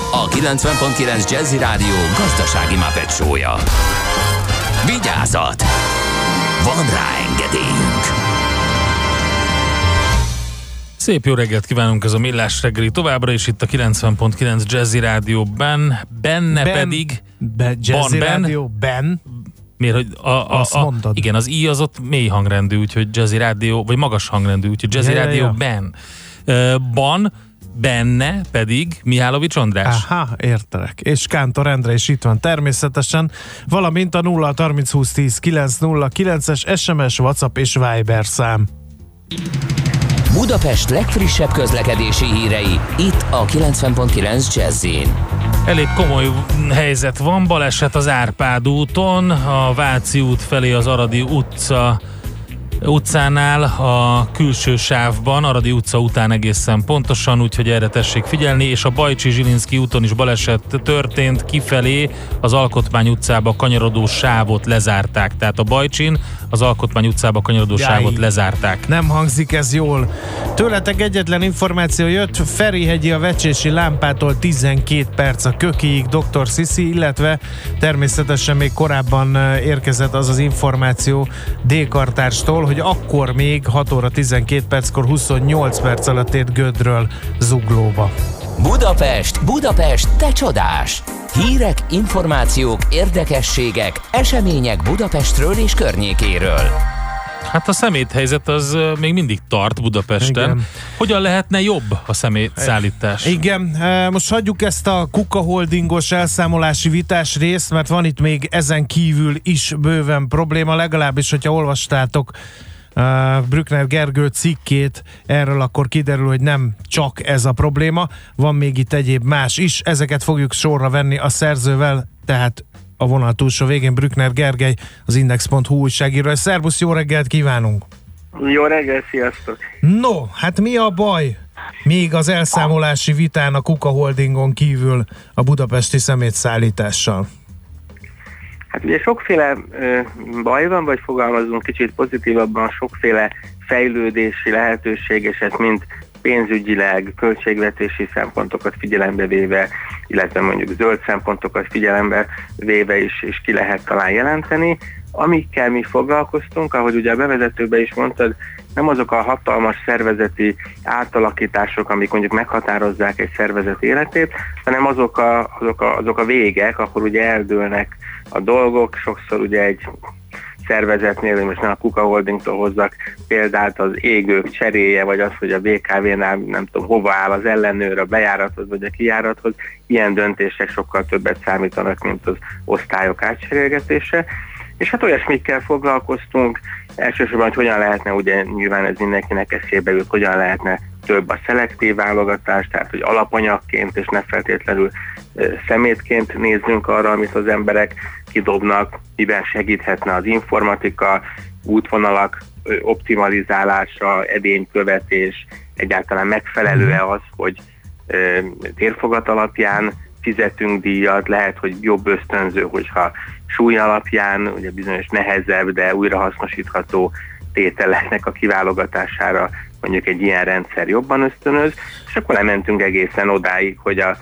a 90.9 Jazzy Rádió gazdasági mapetsója. Vigyázat! Van rá engedélyünk! Szép jó reggelt kívánunk, ez a Millás reggeli továbbra is itt a 90.9 Jazzy Rádióban, benne Ben- pedig Be, Jazzy Ben. Rádió, Ben. Miért, hogy a, a, Azt a, mondtad. igen, az i az ott mély hangrendű, úgyhogy Jazzy Rádió, vagy magas hangrendű, úgyhogy Jazzy Ja, Rádió ja. ben. Ö, Ban, benne pedig Mihálovics András. Aha, értelek. És Kántor Endre is itt van természetesen, valamint a 0 30 20 10 909-es SMS, WhatsApp és Viber szám. Budapest legfrissebb közlekedési hírei, itt a 90.9 jazz Elég komoly helyzet van, baleset az Árpád úton, a Váci út felé az Aradi utca utcánál a külső sávban, Aradi utca után egészen pontosan, úgyhogy erre tessék figyelni, és a Bajcsi Zsilinszki úton is baleset történt, kifelé az Alkotmány utcába kanyarodó sávot lezárták, tehát a Bajcsin az Alkotmány utcába kanyarodó Jaj. sávot lezárták. Nem hangzik ez jól. Tőletek egyetlen információ jött, Ferihegyi a Vecsési lámpától 12 perc a Kökiig, Dr. Sisi, illetve természetesen még korábban érkezett az az információ D-kartárstól, hogy akkor még 6 óra 12 perckor 28 perc alatt ért Gödről Zuglóba. Budapest, Budapest, te csodás! Hírek, információk, érdekességek, események Budapestről és környékéről. Hát a szeméthelyzet az még mindig tart Budapesten. Igen. Hogyan lehetne jobb a szemétszállítás? Igen, most hagyjuk ezt a Kuka Holdingos elszámolási vitás részt, mert van itt még ezen kívül is bőven probléma, legalábbis, hogyha olvastátok Brückner Gergő cikkét erről, akkor kiderül, hogy nem csak ez a probléma, van még itt egyéb más is, ezeket fogjuk sorra venni a szerzővel, tehát a vonal túlsó végén Brückner Gergely, az Index.hu újságíró. Szerbusz, jó reggelt kívánunk! Jó reggel, sziasztok! No, hát mi a baj? Még az elszámolási vitán a Kuka Holdingon kívül a budapesti szemétszállítással. Hát ugye sokféle ö, baj van, vagy fogalmazunk kicsit pozitívabban, sokféle fejlődési lehetőség, és ezt mind pénzügyileg, költségvetési szempontokat figyelembe véve, illetve mondjuk zöld szempontokat figyelembe véve is, is ki lehet talán jelenteni. Amikkel mi foglalkoztunk, ahogy ugye a bevezetőben is mondtad, nem azok a hatalmas szervezeti átalakítások, amik mondjuk meghatározzák egy szervezet életét, hanem azok a, azok a, azok a végek, akkor ugye eldőlnek a dolgok, sokszor ugye egy szervezetnél, hogy most nem a Kuka Holdingtól hozzak példát, az égők cseréje, vagy az, hogy a BKV-nál nem tudom hova áll az ellenőr a bejárathoz, vagy a kijárathoz, ilyen döntések sokkal többet számítanak, mint az osztályok átcserélgetése. És hát olyasmikkel foglalkoztunk, elsősorban, hogy hogyan lehetne, ugye nyilván ez mindenkinek eszébe jut, hogyan lehetne több a szelektív válogatás, tehát hogy alapanyagként és ne feltétlenül szemétként nézzünk arra, amit az emberek kidobnak, miben segíthetne az informatika, útvonalak optimalizálása, edénykövetés, egyáltalán megfelelő-e az, hogy térfogat alapján fizetünk díjat, lehet, hogy jobb ösztönző, hogyha súly alapján, ugye bizonyos nehezebb, de újrahasznosítható tételeknek a kiválogatására mondjuk egy ilyen rendszer jobban ösztönöz, és akkor lementünk egészen odáig, hogy a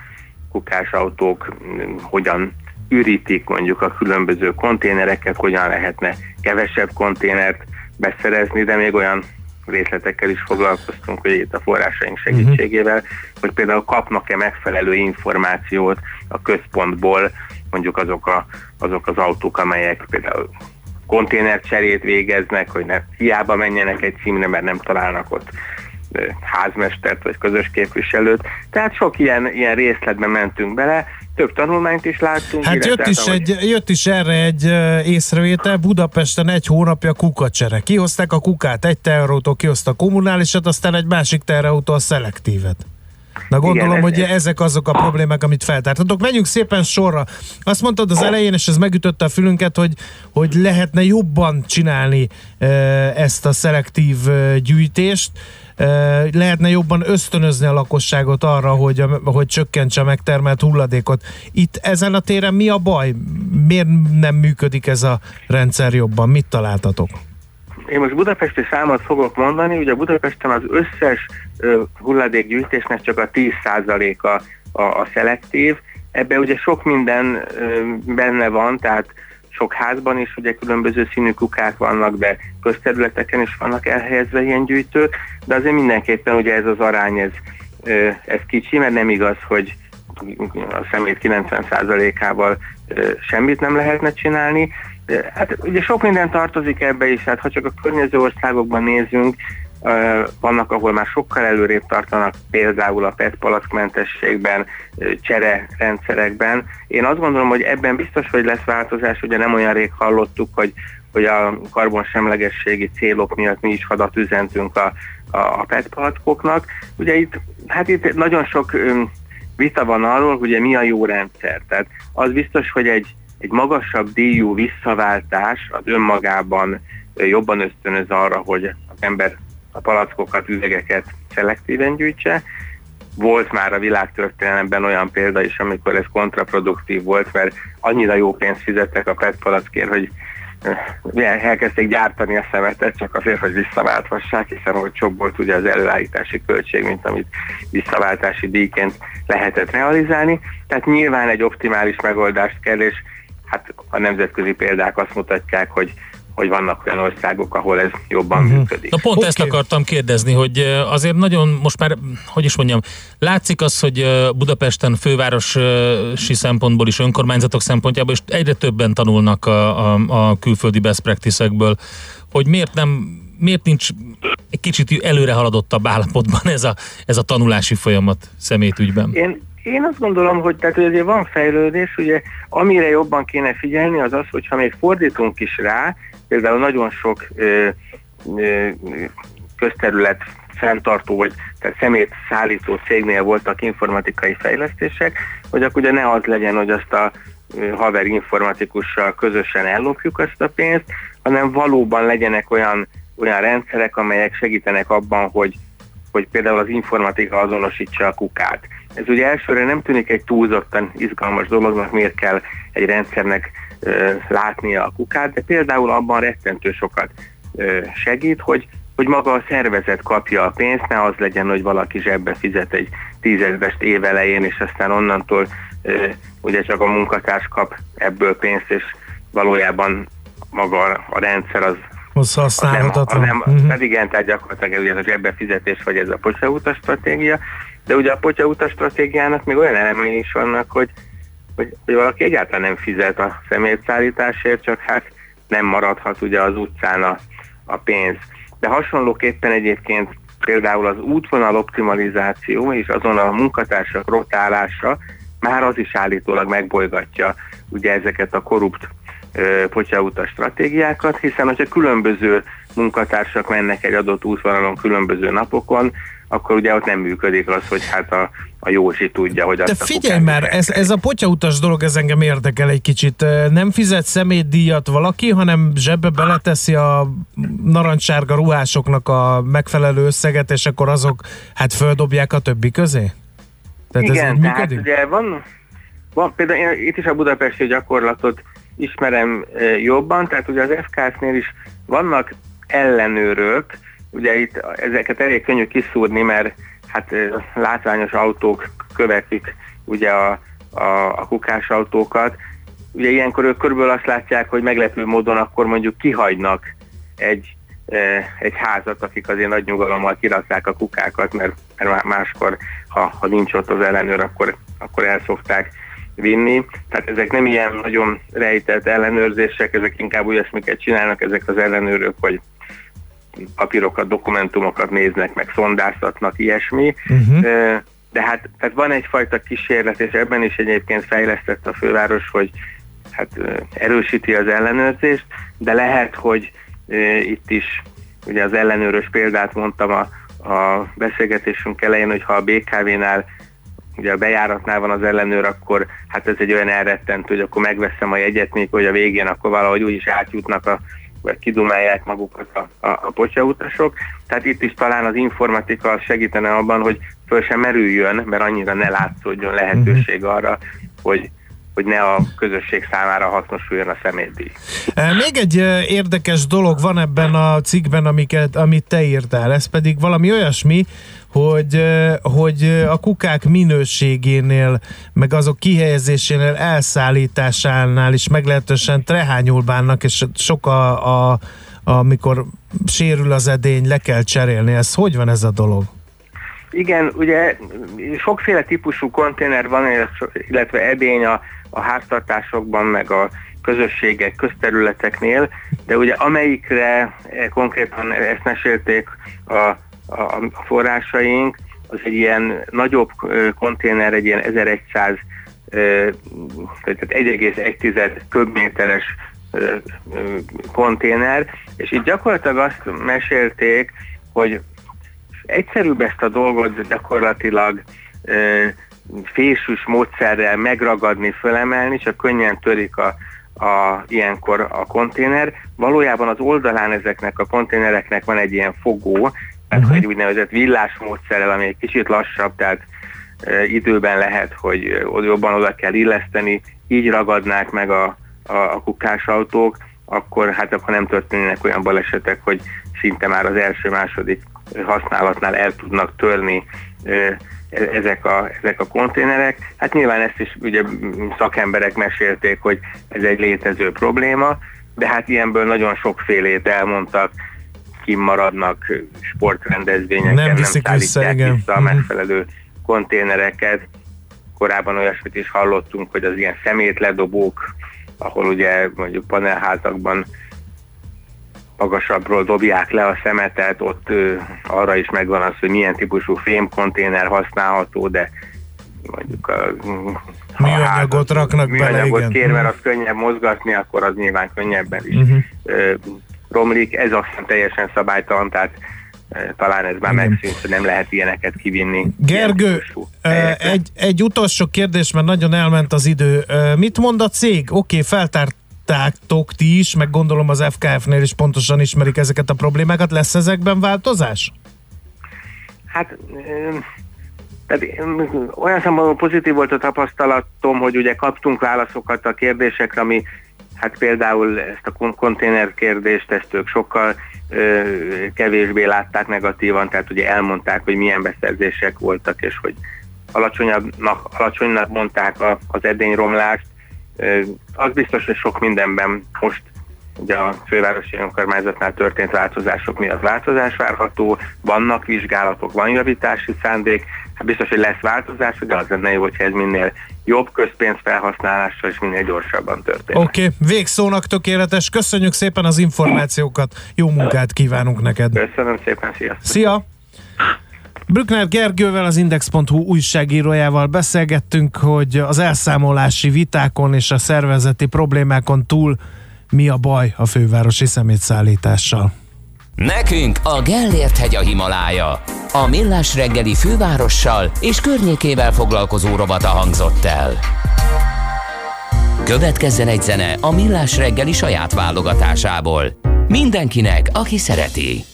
kukás autók mm, hogyan ürítik mondjuk a különböző konténereket, hogyan lehetne kevesebb konténert beszerezni, de még olyan részletekkel is foglalkoztunk, hogy itt a forrásaink segítségével, hogy például kapnak-e megfelelő információt a központból, mondjuk azok, a, azok az autók, amelyek például konténercserét végeznek, hogy ne hiába menjenek egy címre, mert nem találnak ott házmestert vagy közös képviselőt. Tehát sok ilyen, ilyen részletbe mentünk bele, több tanulmányt is láttunk. Hát jött is, ahogy- egy, jött is erre egy észrevétel, Budapesten egy hónapja kukacsere. Kihozták a kukát, egy teherautót kihozta a kommunálisat, aztán egy másik teherautó a szelektívet. Na gondolom, Igen, hogy ez- ezek azok a problémák, amit feltártatok. Menjünk szépen sorra. Azt mondtad az elején, és ez megütötte a fülünket, hogy, hogy lehetne jobban csinálni ezt a szelektív gyűjtést. Lehetne jobban ösztönözni a lakosságot arra, hogy, hogy csökkentse a megtermelt hulladékot. Itt ezen a téren mi a baj? Miért nem működik ez a rendszer jobban? Mit találtatok? Én most budapesti számot fogok mondani, ugye Budapesten az összes hulladékgyűjtésnek csak a 10%-a a, a szelektív. Ebben ugye sok minden benne van, tehát sok házban is ugye különböző színű kukák vannak, de közterületeken is vannak elhelyezve ilyen gyűjtők, de azért mindenképpen ugye ez az arány, ez, ez kicsi, mert nem igaz, hogy a szemét 90%-ával ö, semmit nem lehetne csinálni. Hát ugye sok minden tartozik ebbe is, hát ha csak a környező országokban nézünk, vannak, ahol már sokkal előrébb tartanak, például a PET palackmentességben, csere rendszerekben. Én azt gondolom, hogy ebben biztos, hogy lesz változás, ugye nem olyan rég hallottuk, hogy hogy a karbonsemlegességi célok miatt mi is hadat üzentünk a, a, a PET palackoknak. Ugye itt, hát itt nagyon sok vita van arról, hogy mi a jó rendszer. Tehát az biztos, hogy egy, egy magasabb díjú visszaváltás az önmagában jobban ösztönöz arra, hogy az ember a palackokat, üvegeket szelektíven gyűjtse. Volt már a világtörténelemben olyan példa is, amikor ez kontraproduktív volt, mert annyira jó pénzt fizettek a PET palackért, hogy eh, elkezdték gyártani a szemetet csak azért, hogy visszaválthassák, hiszen olcsóbb volt ugye az előállítási költség, mint amit visszaváltási díjként lehetett realizálni. Tehát nyilván egy optimális megoldást kell, és hát a nemzetközi példák azt mutatják, hogy hogy vannak olyan országok, ahol ez jobban uh-huh. működik. Na pont okay. ezt akartam kérdezni, hogy azért nagyon most már, hogy is mondjam, látszik az, hogy Budapesten fővárosi szempontból is, önkormányzatok szempontjából is egyre többen tanulnak a, a, a külföldi best practice-ekből, hogy miért nem miért nincs egy kicsit előre haladottabb állapotban ez a, ez a tanulási folyamat szemétügyben? Én, én azt gondolom, hogy tehát hogy azért van fejlődés, ugye amire jobban kéne figyelni az az, hogyha még fordítunk is rá, például nagyon sok ö, ö, közterület fenntartó, vagy tehát szemét szállító cégnél voltak informatikai fejlesztések, hogy akkor ugye ne az legyen, hogy azt a haver informatikussal közösen ellopjuk azt a pénzt, hanem valóban legyenek olyan, olyan rendszerek, amelyek segítenek abban, hogy, hogy például az informatika azonosítsa a kukát. Ez ugye elsőre nem tűnik egy túlzottan izgalmas dolognak, miért kell egy rendszernek látnia a kukát, de például abban rettentő sokat segít, hogy, hogy maga a szervezet kapja a pénzt, ne az legyen, hogy valaki zsebbe fizet egy tízezrest évelején, és aztán onnantól ugye csak a munkatárs kap ebből pénzt, és valójában maga a rendszer az Az használhatatlan. az nem, Mhm. uh-huh. igen, tehát gyakorlatilag ugye ez a zsebbefizetés, vagy ez a potyautas stratégia, de ugye a potyautas stratégiának még olyan elemei is vannak, hogy, hogy, hogy valaki egyáltalán nem fizet a szemétszállításért, csak hát nem maradhat ugye az utcán a, a pénz. De hasonlóképpen egyébként például az útvonal optimalizáció és azon a munkatársak rotálása már az is állítólag megbolygatja ugye ezeket a korrupt ö, potyautas stratégiákat, hiszen hogyha különböző munkatársak mennek egy adott útvonalon különböző napokon, akkor ugye ott nem működik az, hogy hát a, a Józsi tudja, hogy De azt a figyelj már, ez, ez a potyautas dolog, ez engem érdekel egy kicsit. Nem fizet szemétdíjat valaki, hanem zsebbe beleteszi a narancssárga ruhásoknak a megfelelő összeget, és akkor azok hát földobják a többi közé? Tehát ez Igen, így tehát működik? ugye van, van például én itt is a budapesti gyakorlatot ismerem jobban, tehát ugye az FKS-nél is vannak ellenőrök, ugye itt ezeket elég könnyű kiszúrni, mert hát látványos autók követik ugye a, a, a kukás autókat. Ugye ilyenkor ők körülbelül azt látják, hogy meglepő módon akkor mondjuk kihagynak egy, egy házat, akik azért nagy nyugalommal kirakták a kukákat, mert, mert máskor, ha, ha nincs ott az ellenőr, akkor, akkor el szokták vinni. Tehát ezek nem ilyen nagyon rejtett ellenőrzések, ezek inkább olyasmiket csinálnak ezek az ellenőrök, hogy papírokat, dokumentumokat néznek, meg szondáztatnak, ilyesmi. Uh-huh. De hát tehát van egyfajta kísérlet, és ebben is egyébként fejlesztett a főváros, hogy hát erősíti az ellenőrzést, de lehet, hogy itt is ugye az ellenőrös példát mondtam a, a beszélgetésünk elején, hogy ha a BKV-nál ugye a bejáratnál van az ellenőr, akkor hát ez egy olyan elrettentő, hogy akkor megveszem a jegyet, még hogy a végén akkor valahogy úgy is átjutnak a vagy kidumálják magukat a, a, a pocsautasok. Tehát itt is talán az informatika segítene abban, hogy föl sem merüljön, mert annyira ne látszódjon lehetőség arra, hogy, hogy ne a közösség számára hasznosuljon a szemétdíj. Még egy érdekes dolog van ebben a cikkben, amiket, amit te írtál, ez pedig valami olyasmi, hogy, hogy a kukák minőségénél, meg azok kihelyezésénél, elszállításánál is meglehetősen trehányul bánnak, és sok a, a, amikor sérül az edény, le kell cserélni. Ez hogy van ez a dolog? Igen, ugye sokféle típusú konténer van, illetve edény a, a háztartásokban, meg a közösségek, közterületeknél, de ugye amelyikre konkrétan ezt mesélték a, a, a forrásaink, az egy ilyen nagyobb konténer, egy ilyen 1100, ö, tehát 1,1 köbméteres konténer, és itt gyakorlatilag azt mesélték, hogy egyszerűbb ezt a dolgot gyakorlatilag fésűs módszerrel megragadni, fölemelni, csak könnyen törik a, a, ilyenkor a konténer. Valójában az oldalán ezeknek a konténereknek van egy ilyen fogó, tehát uh-huh. egy úgynevezett villás módszerrel, ami egy kicsit lassabb, tehát e, időben lehet, hogy jobban oda kell illeszteni, így ragadnák meg a, a, a kukás autók, akkor hát akkor nem történnek olyan balesetek, hogy szinte már az első-második használatnál el tudnak törni e, ezek a, ezek a konténerek. Hát nyilván ezt is ugye szakemberek mesélték, hogy ez egy létező probléma, de hát ilyenből nagyon sokfélét elmondtak, kimaradnak sportrendezvényeken, Nem viszik nem vissza, igen. vissza a Mhm. megfelelő konténereket. Korábban olyasmit is hallottunk, hogy az ilyen szemétledobók, ahol ugye mondjuk panelházakban magasabbról dobják le a szemetet, ott ö, arra is megvan az, hogy milyen típusú fémkonténer használható, de mondjuk a Műanyagot raknak bele, műanyagot igen. kér, mert az könnyebb mozgatni, akkor az nyilván könnyebben is Mhm. Romlik. Ez aztán teljesen szabálytalan, tehát ö, talán ez már megszűnt, hogy nem lehet ilyeneket kivinni. Gergő, ö, egy, egy utolsó kérdés, mert nagyon elment az idő. Ö, Mit mond a cég? Oké, feltártátok ti is, meg gondolom az FKF-nél is pontosan ismerik ezeket a problémákat. Lesz ezekben változás? Hát tehát olyan szempontból pozitív volt a tapasztalatom, hogy ugye kaptunk válaszokat a kérdésekre, ami hát például ezt a kon- konténer kérdést, ezt ők sokkal ö, kevésbé látták negatívan, tehát ugye elmondták, hogy milyen beszerzések voltak, és hogy alacsonyabbnak, alacsonynak mondták a, az edényromlást. Ö, az biztos, hogy sok mindenben most ugye a fővárosi önkormányzatnál történt változások miatt változás várható, vannak vizsgálatok, van javítási szándék, hát biztos, hogy lesz változás, de az lenne jó, hogyha ez minél jobb közpénz felhasználással és minél gyorsabban történik. Oké, okay. végszónak tökéletes. Köszönjük szépen az információkat. Jó munkát kívánunk neked. Köszönöm szépen, sziasztok! Szia! Brückner Gergővel, az Index.hu újságírójával beszélgettünk, hogy az elszámolási vitákon és a szervezeti problémákon túl mi a baj a fővárosi szemétszállítással. Nekünk a Gellért hegy a Himalája. A Millás reggeli fővárossal és környékével foglalkozó rovata hangzott el. Következzen egy zene a Millás reggeli saját válogatásából. Mindenkinek, aki szereti.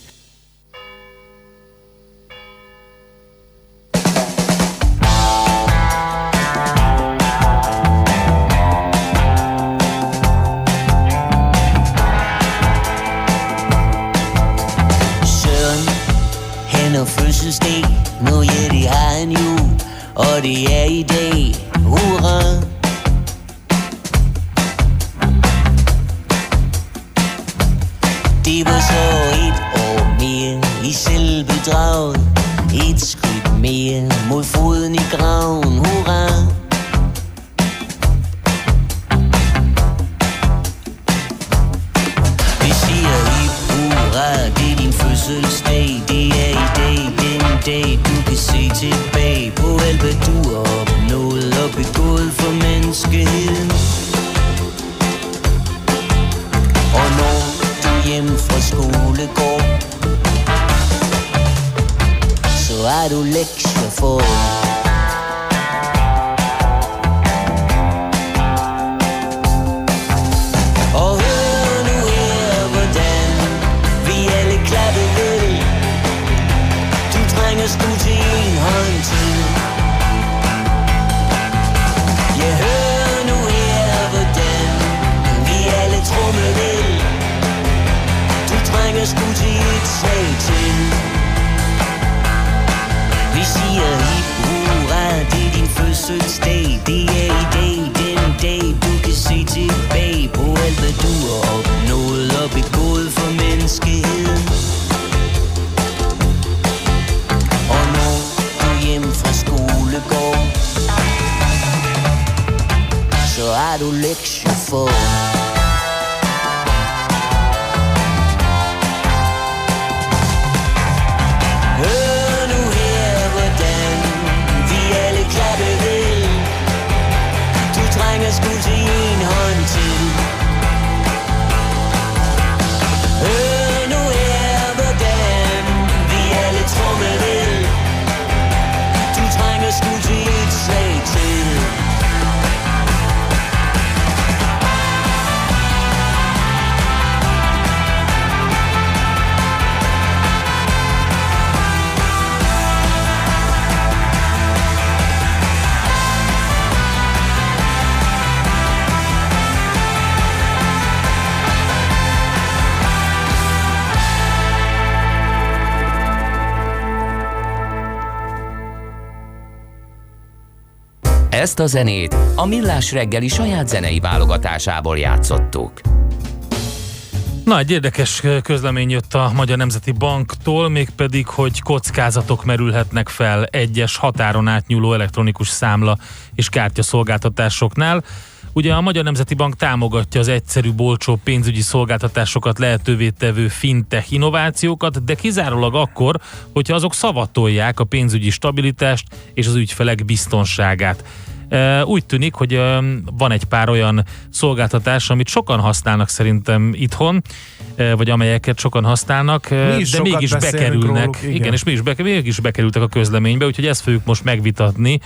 Og det er i dag, hurra. Det var så et år mere i selvbedraget, et skridt mere mod foden i graven, hurra. Vi siger hip hurra, det er din fødselsdag. Det er i dag, den dag du kan se tilbage på alt hvad du har opnået og begået for menneskeheden. Og når du hjem fra skole går Så er du lektier for fødselsdag Det er i dag, den dag du kan se tilbage På alt hvad du har opnået og begået for menneskeheden. Og når du hjem fra skole går Så har du lektier for Ezt a zenét a Millás reggeli saját zenei válogatásából játszottuk. Na, egy érdekes közlemény jött a Magyar Nemzeti Banktól, mégpedig, hogy kockázatok merülhetnek fel egyes határon átnyúló elektronikus számla és kártyaszolgáltatásoknál. Ugye a Magyar Nemzeti Bank támogatja az egyszerű, olcsó pénzügyi szolgáltatásokat lehetővé tevő fintech innovációkat, de kizárólag akkor, hogyha azok szavatolják a pénzügyi stabilitást és az ügyfelek biztonságát. Úgy tűnik, hogy van egy pár olyan szolgáltatás, amit sokan használnak szerintem itthon, vagy amelyeket sokan használnak, Mi is de mégis bekerülnek. róluk, igen. igen, és mi is, be, mégis bekerültek a közleménybe, úgyhogy ezt fogjuk most megvitatni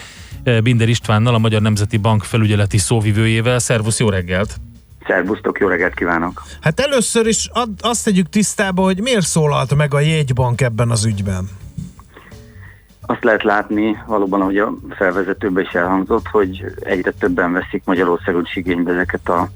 Binder Istvánnal, a Magyar Nemzeti Bank felügyeleti szóvivőjével. Szervusz, jó reggelt! Szervusztok, jó reggelt kívánok! Hát először is ad, azt tegyük tisztába, hogy miért szólalt meg a jegybank ebben az ügyben. Azt lehet látni, valóban, ahogy a felvezetőben is elhangzott, hogy egyre többen veszik Magyarországon is igénybe ezeket a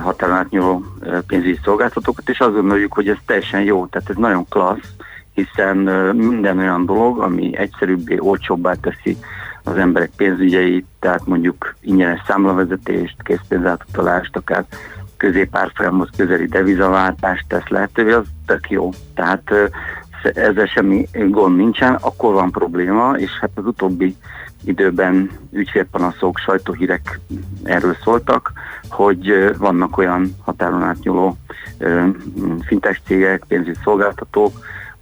határon átnyúló pénzügyi szolgáltatókat, és azt gondoljuk, hogy ez teljesen jó, tehát ez nagyon klassz, hiszen minden olyan dolog, ami egyszerűbbé, olcsóbbá teszi az emberek pénzügyeit, tehát mondjuk ingyenes számlavezetést, készpénzátutalást, akár középárfolyamhoz közeli devizaváltást tesz lehetővé, az tök jó. Tehát ezzel semmi gond nincsen, akkor van probléma, és hát az utóbbi időben ügyfélpanaszok, sajtóhírek erről szóltak, hogy vannak olyan határon átnyúló fintech cégek, pénzügyi szolgáltatók,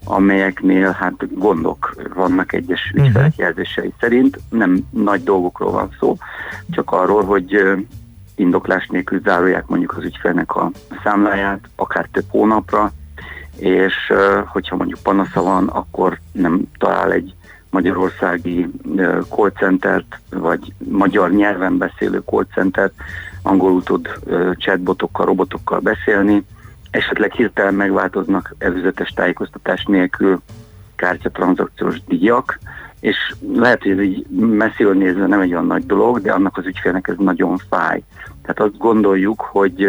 amelyeknél hát gondok vannak egyes ügyfelek jelzései szerint. Nem nagy dolgokról van szó, csak arról, hogy indoklás nélkül zárolják mondjuk az ügyfelnek a számláját, akár több hónapra, és hogyha mondjuk panasza van, akkor nem talál egy magyarországi call centert, vagy magyar nyelven beszélő call centert, angolul tud chatbotokkal, robotokkal beszélni, esetleg hirtelen megváltoznak előzetes tájékoztatás nélkül kártyatranszakciós díjak, és lehet, hogy ez így messziről nézve nem egy olyan nagy dolog, de annak az ügyfélnek ez nagyon fáj. Tehát azt gondoljuk, hogy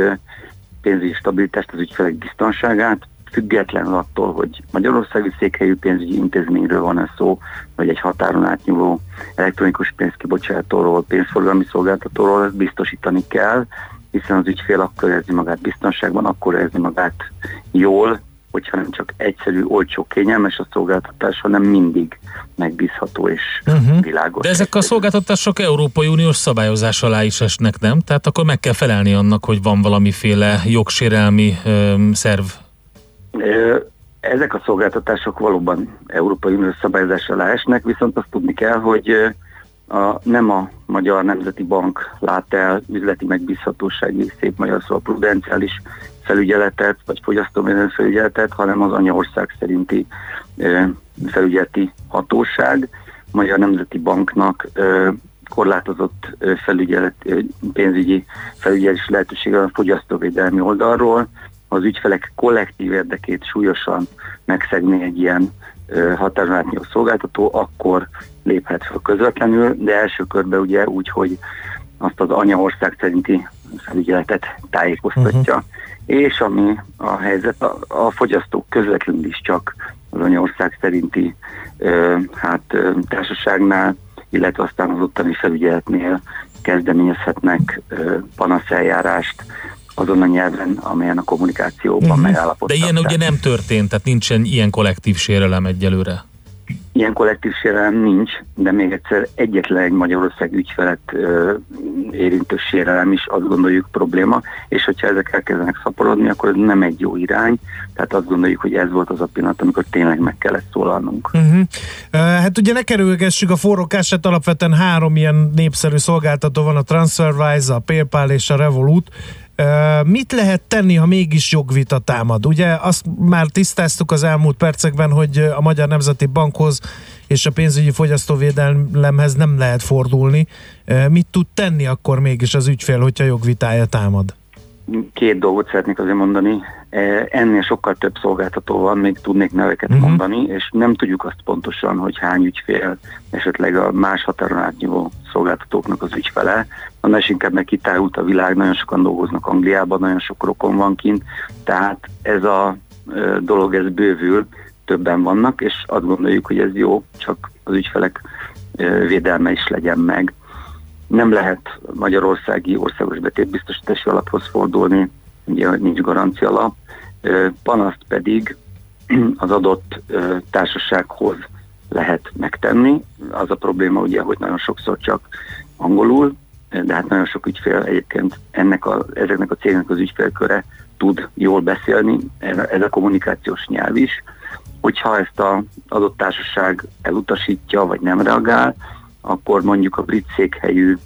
pénzügyi stabilitást, az ügyfelek biztonságát, függetlenül attól, hogy Magyarországi székhelyű pénzügyi intézményről van ez szó, vagy egy határon átnyúló elektronikus pénzkibocsátóról, pénzforgalmi szolgáltatóról, ezt biztosítani kell, hiszen az ügyfél akkor érzi magát biztonságban, akkor érzi magát jól, hogyha nem csak egyszerű, olcsó, kényelmes a szolgáltatás, hanem mindig megbízható és uh-huh. világos. De ezek a szolgáltatások Európai Uniós szabályozás alá is esnek, nem? Tehát akkor meg kell felelni annak, hogy van valamiféle jogsérelmi ö, szerv. Ezek a szolgáltatások valóban Európai Uniós szabályozás alá esnek, viszont azt tudni kell, hogy a, nem a Magyar Nemzeti Bank lát el üzleti megbízhatósági, szép magyar szó, prudenciális felügyeletet, vagy fogyasztóvédelmi felügyeletet, hanem az anyaország szerinti ö, felügyeleti hatóság. Magyar Nemzeti Banknak ö, korlátozott ö, felügyelet, ö, pénzügyi felügyelési lehetősége a fogyasztóvédelmi oldalról, az ügyfelek kollektív érdekét súlyosan megszegni egy ilyen határon átnyúló szolgáltató, akkor léphet fel közvetlenül, de első körben ugye úgy, hogy azt az anyaország szerinti felügyeletet tájékoztatja. Uh-huh. És ami a helyzet, a, a fogyasztók közvetlenül is csak az anyaország szerinti ö, hát, ö, társaságnál, illetve aztán az ottani felügyeletnél kezdeményezhetnek ö, panaszeljárást azon a nyelven, amelyen a kommunikációban uh-huh. megállapodtak. De ilyen ugye nem történt, tehát nincsen ilyen kollektív sérelem egyelőre. Ilyen kollektív sérelem nincs, de még egyszer egyetlen egy Magyarország ügyfelet ö, érintő sérelem is azt gondoljuk probléma, és hogyha ezek elkezdenek szaporodni, akkor ez nem egy jó irány, tehát azt gondoljuk, hogy ez volt az a pillanat, amikor tényleg meg kellett szólalnunk. Uh-huh. Hát ugye ne kerülgessük a forrókását, alapvetően három ilyen népszerű szolgáltató van, a TransferWise, a PayPal és a Revolut. Mit lehet tenni, ha mégis jogvita támad? Ugye azt már tisztáztuk az elmúlt percekben, hogy a Magyar Nemzeti Bankhoz és a pénzügyi fogyasztóvédelemhez nem lehet fordulni. Mit tud tenni akkor mégis az ügyfél, hogyha jogvitája támad? Két dolgot szeretnék azért mondani. Ennél sokkal több szolgáltató van, még tudnék neveket uh-huh. mondani, és nem tudjuk azt pontosan, hogy hány ügyfél esetleg a más határon átnyúló szolgáltatóknak az ügyfele. Annál inkább meg kitárult a világ, nagyon sokan dolgoznak Angliában, nagyon sok rokon van kint, tehát ez a dolog, ez bővül, többen vannak, és azt gondoljuk, hogy ez jó, csak az ügyfelek védelme is legyen meg. Nem lehet magyarországi országos betétbiztosítási alaphoz fordulni, ugye hogy nincs garancia alap, panaszt pedig az adott társasághoz lehet megtenni. Az a probléma ugye, hogy nagyon sokszor csak angolul, de hát nagyon sok ügyfél egyébként ennek a, ezeknek a cégnek az ügyfélköre tud jól beszélni, ez a kommunikációs nyelv is. Hogyha ezt az adott társaság elutasítja, vagy nem reagál, akkor mondjuk a brit székhelyű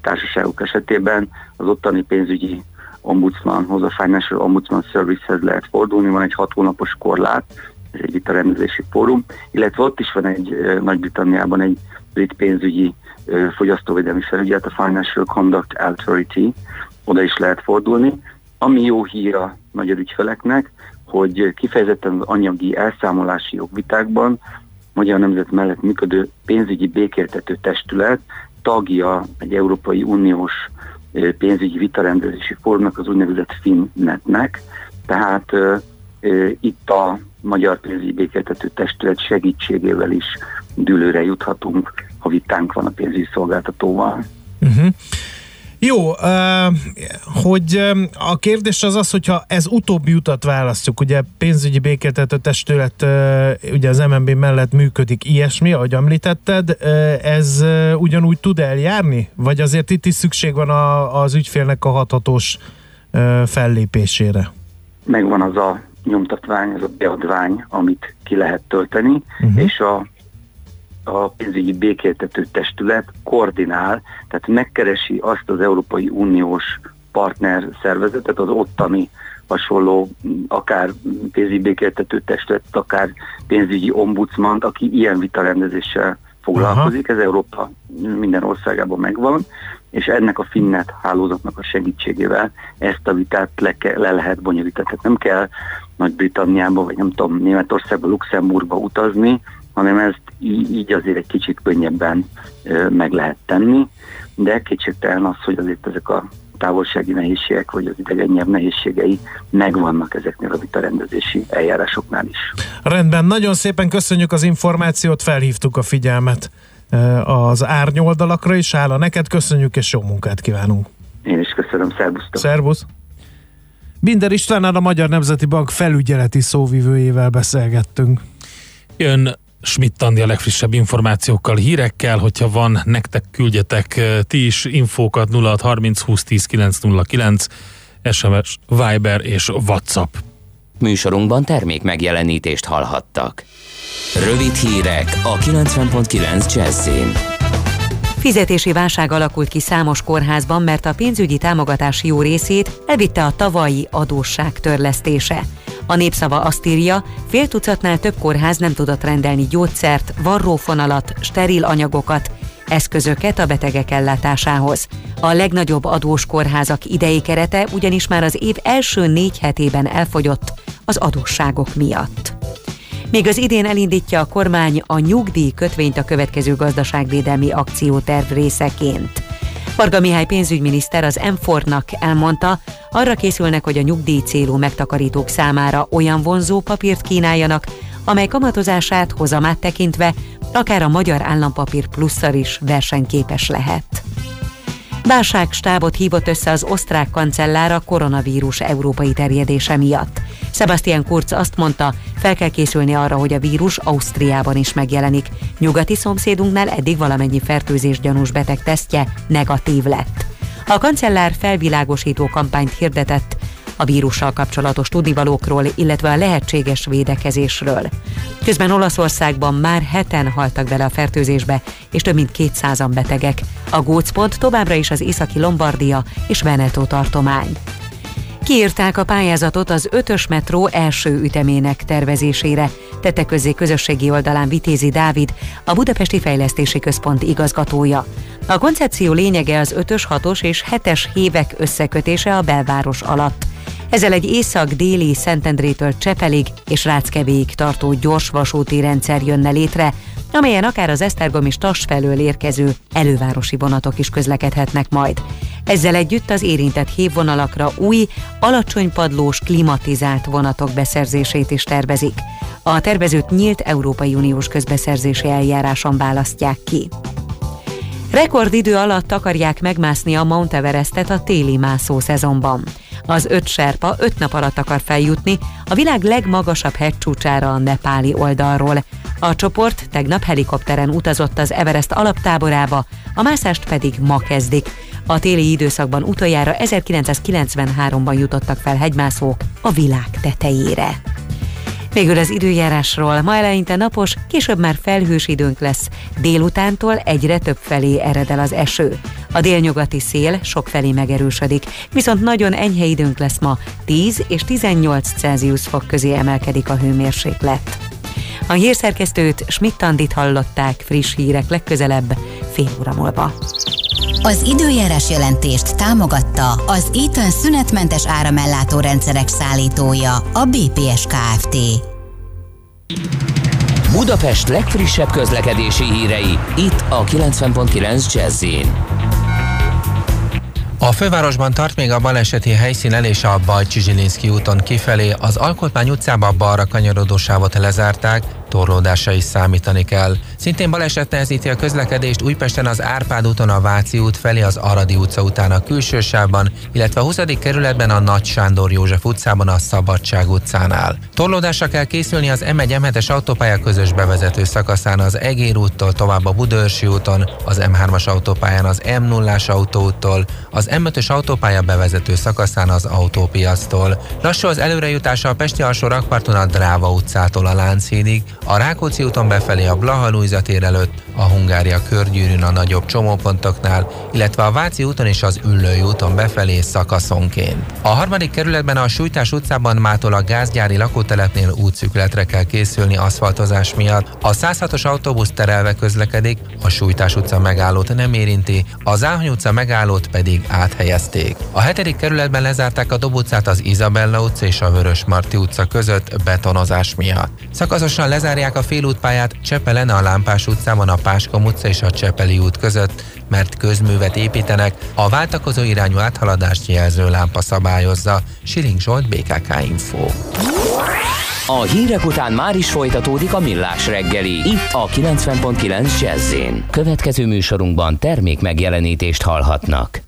társaságok esetében az ottani pénzügyi ombudsmanhoz, a Financial Ombudsman Servicehez lehet fordulni, van egy hat hónapos korlát, ez egy vitarendezési fórum, illetve ott is van egy Nagy-Britanniában egy brit pénzügyi fogyasztóvédelmi felügyelet, a Financial Conduct Authority, oda is lehet fordulni. Ami jó hír a magyar ügyfeleknek, hogy kifejezetten az anyagi elszámolási jogvitákban Magyar Nemzet mellett működő pénzügyi békéltető testület tagja egy Európai Uniós pénzügyi vitarendezési fórumnak, az úgynevezett FinNetnek, tehát itt a Magyar Pénzügyi Békéltető Testület segítségével is dűlőre juthatunk, ha vitánk van a pénzügyi szolgáltatóval. Uh-huh. Jó, hogy a kérdés az az, hogyha ez utóbbi utat választjuk, ugye pénzügyi békéltető testület ugye az MNB mellett működik ilyesmi, ahogy említetted, ez ugyanúgy tud eljárni? Vagy azért itt is szükség van a, az ügyfélnek a hathatós fellépésére? megvan az a nyomtatvány, az a beadvány, amit ki lehet tölteni, uh-huh. és a, a pénzügyi békéltető testület koordinál, tehát megkeresi azt az Európai Uniós partner szervezetet, az ottani hasonló, akár pénzügyi békéltető testület, akár pénzügyi ombudsmant, aki ilyen vitarendezéssel foglalkozik, ez Európa minden országában megvan, és ennek a Finnet hálózatnak a segítségével ezt a vitát le, ke- le lehet bonyolítani. Tehát nem kell Nagy-Britanniába, vagy nem tudom, Németországba, Luxemburgba utazni, hanem ezt így azért egy kicsit könnyebben meg lehet tenni, de kétségtelen az, hogy azért ezek a távolsági nehézségek, vagy az idegen nyelv nehézségei megvannak ezeknél a vitarendezési eljárásoknál is. Rendben, nagyon szépen köszönjük az információt, felhívtuk a figyelmet az árnyoldalakra is, hála neked, köszönjük és jó munkát kívánunk. Én is köszönöm, szervusztok! Szervusz! Binder Istvánnal a Magyar Nemzeti Bank felügyeleti szóvivőjével beszélgettünk. Jön Schmidt Andi a legfrissebb információkkal, hírekkel, hogyha van, nektek küldjetek eh, ti is infókat 0630 20 10 909, SMS, Viber és WhatsApp. Műsorunkban termék megjelenítést hallhattak. Rövid hírek a 90.9 Jazzin. Fizetési válság alakult ki számos kórházban, mert a pénzügyi támogatás jó részét elvitte a tavalyi adósság törlesztése. A népszava azt írja, fél tucatnál több kórház nem tudott rendelni gyógyszert, varrófonalat, steril anyagokat, eszközöket a betegek ellátásához. A legnagyobb adós kórházak idei kerete ugyanis már az év első négy hetében elfogyott az adósságok miatt. Még az idén elindítja a kormány a nyugdíj kötvényt a következő gazdaságvédelmi akcióterv részeként. Varga Mihály pénzügyminiszter az m nak elmondta, arra készülnek, hogy a nyugdíj célú megtakarítók számára olyan vonzó papírt kínáljanak, amely kamatozását hozamát tekintve akár a magyar állampapír plusszal is versenyképes lehet. Válságstábot hívott össze az osztrák kancellár a koronavírus európai terjedése miatt. Sebastian Kurz azt mondta, Fel kell készülni arra, hogy a vírus Ausztriában is megjelenik. Nyugati szomszédunknál eddig valamennyi fertőzés gyanús beteg tesztje negatív lett. A kancellár felvilágosító kampányt hirdetett a vírussal kapcsolatos tudnivalókról, illetve a lehetséges védekezésről. Közben Olaszországban már heten haltak bele a fertőzésbe, és több mint 200-an betegek. A gócpont továbbra is az északi Lombardia és Veneto tartomány. Kiírták a pályázatot az ötös metró első ütemének tervezésére, tette közzé közösségi oldalán Vitézi Dávid, a Budapesti Fejlesztési Központ igazgatója. A koncepció lényege az 5-ös, 6-os és 7-es hévek összekötése a belváros alatt. Ezzel egy észak-déli Szentendrétől Csepelig és Ráckevéig tartó gyors vasúti rendszer jönne létre, amelyen akár az Esztergom és Tas felől érkező elővárosi vonatok is közlekedhetnek majd. Ezzel együtt az érintett hévvonalakra új, alacsony padlós, klimatizált vonatok beszerzését is tervezik. A tervezőt nyílt Európai Uniós közbeszerzési eljáráson választják ki. Rekordidő alatt akarják megmászni a Mount Everestet a téli mászó szezonban. Az öt serpa öt nap alatt akar feljutni a világ legmagasabb hegycsúcsára a nepáli oldalról. A csoport tegnap helikopteren utazott az Everest alaptáborába, a mászást pedig ma kezdik. A téli időszakban utoljára 1993-ban jutottak fel hegymászók a világ tetejére. Végül az időjárásról. Ma eleinte napos, később már felhős időnk lesz. Délutántól egyre több felé ered el az eső. A délnyugati szél sok felé megerősödik, viszont nagyon enyhe időnk lesz ma, 10 és 18 Celsius fok közé emelkedik a hőmérséklet. A hírszerkesztőt Schmidt-Tandit hallották friss hírek legközelebb fél óra múlva. Az időjárás jelentést támogatta az Eaton szünetmentes áramellátó rendszerek szállítója, a BPS Kft. Budapest legfrissebb közlekedési hírei, itt a 90.9 jazz a fővárosban tart még a baleseti helyszín el és a Bajcsi úton kifelé, az Alkotmány utcába balra kanyarodó sávot lezárták, torlódásra is számítani kell. Szintén baleset nehezíti a közlekedést Újpesten az Árpád úton a Váci út felé az Aradi utca után a külső sávban, illetve a 20. kerületben a Nagy Sándor József utcában a Szabadság utcánál. Torlódásra kell készülni az M1 M7-es autópálya közös bevezető szakaszán az Egér úttól tovább a Budörsi úton, az M3-as autópályán az M0-as autóúttól, az M5-ös autópálya bevezető szakaszán az autópiasztól. Lassú az előrejutása a Pesti alsó rakparton a Dráva utcától a Lánchídig, a Rákóczi úton befelé a Blaha Lujza tér előtt, a Hungária körgyűrűn a nagyobb csomópontoknál, illetve a Váci úton és az Üllői úton befelé szakaszonként. A harmadik kerületben a Sújtás utcában mától a gázgyári lakótelepnél útszükletre kell készülni aszfaltozás miatt. A 106-os autóbusz terelve közlekedik, a Sújtás utca megállót nem érinti, a Záhony utca megállót pedig áthelyezték. A hetedik kerületben lezárták a Dob az Izabella utca és a Vörös Marti utca között betonozás miatt. Szakaszosan lezárják a félútpályát Csepelen a Lámpás utcában a Páskom utca és a Csepeli út között, mert közművet építenek, a váltakozó irányú áthaladást jelző lámpa szabályozza. Siling Zsolt, BKK Info. A hírek után már is folytatódik a millás reggeli, itt a 90.9 jazz Következő műsorunkban termék megjelenítést hallhatnak.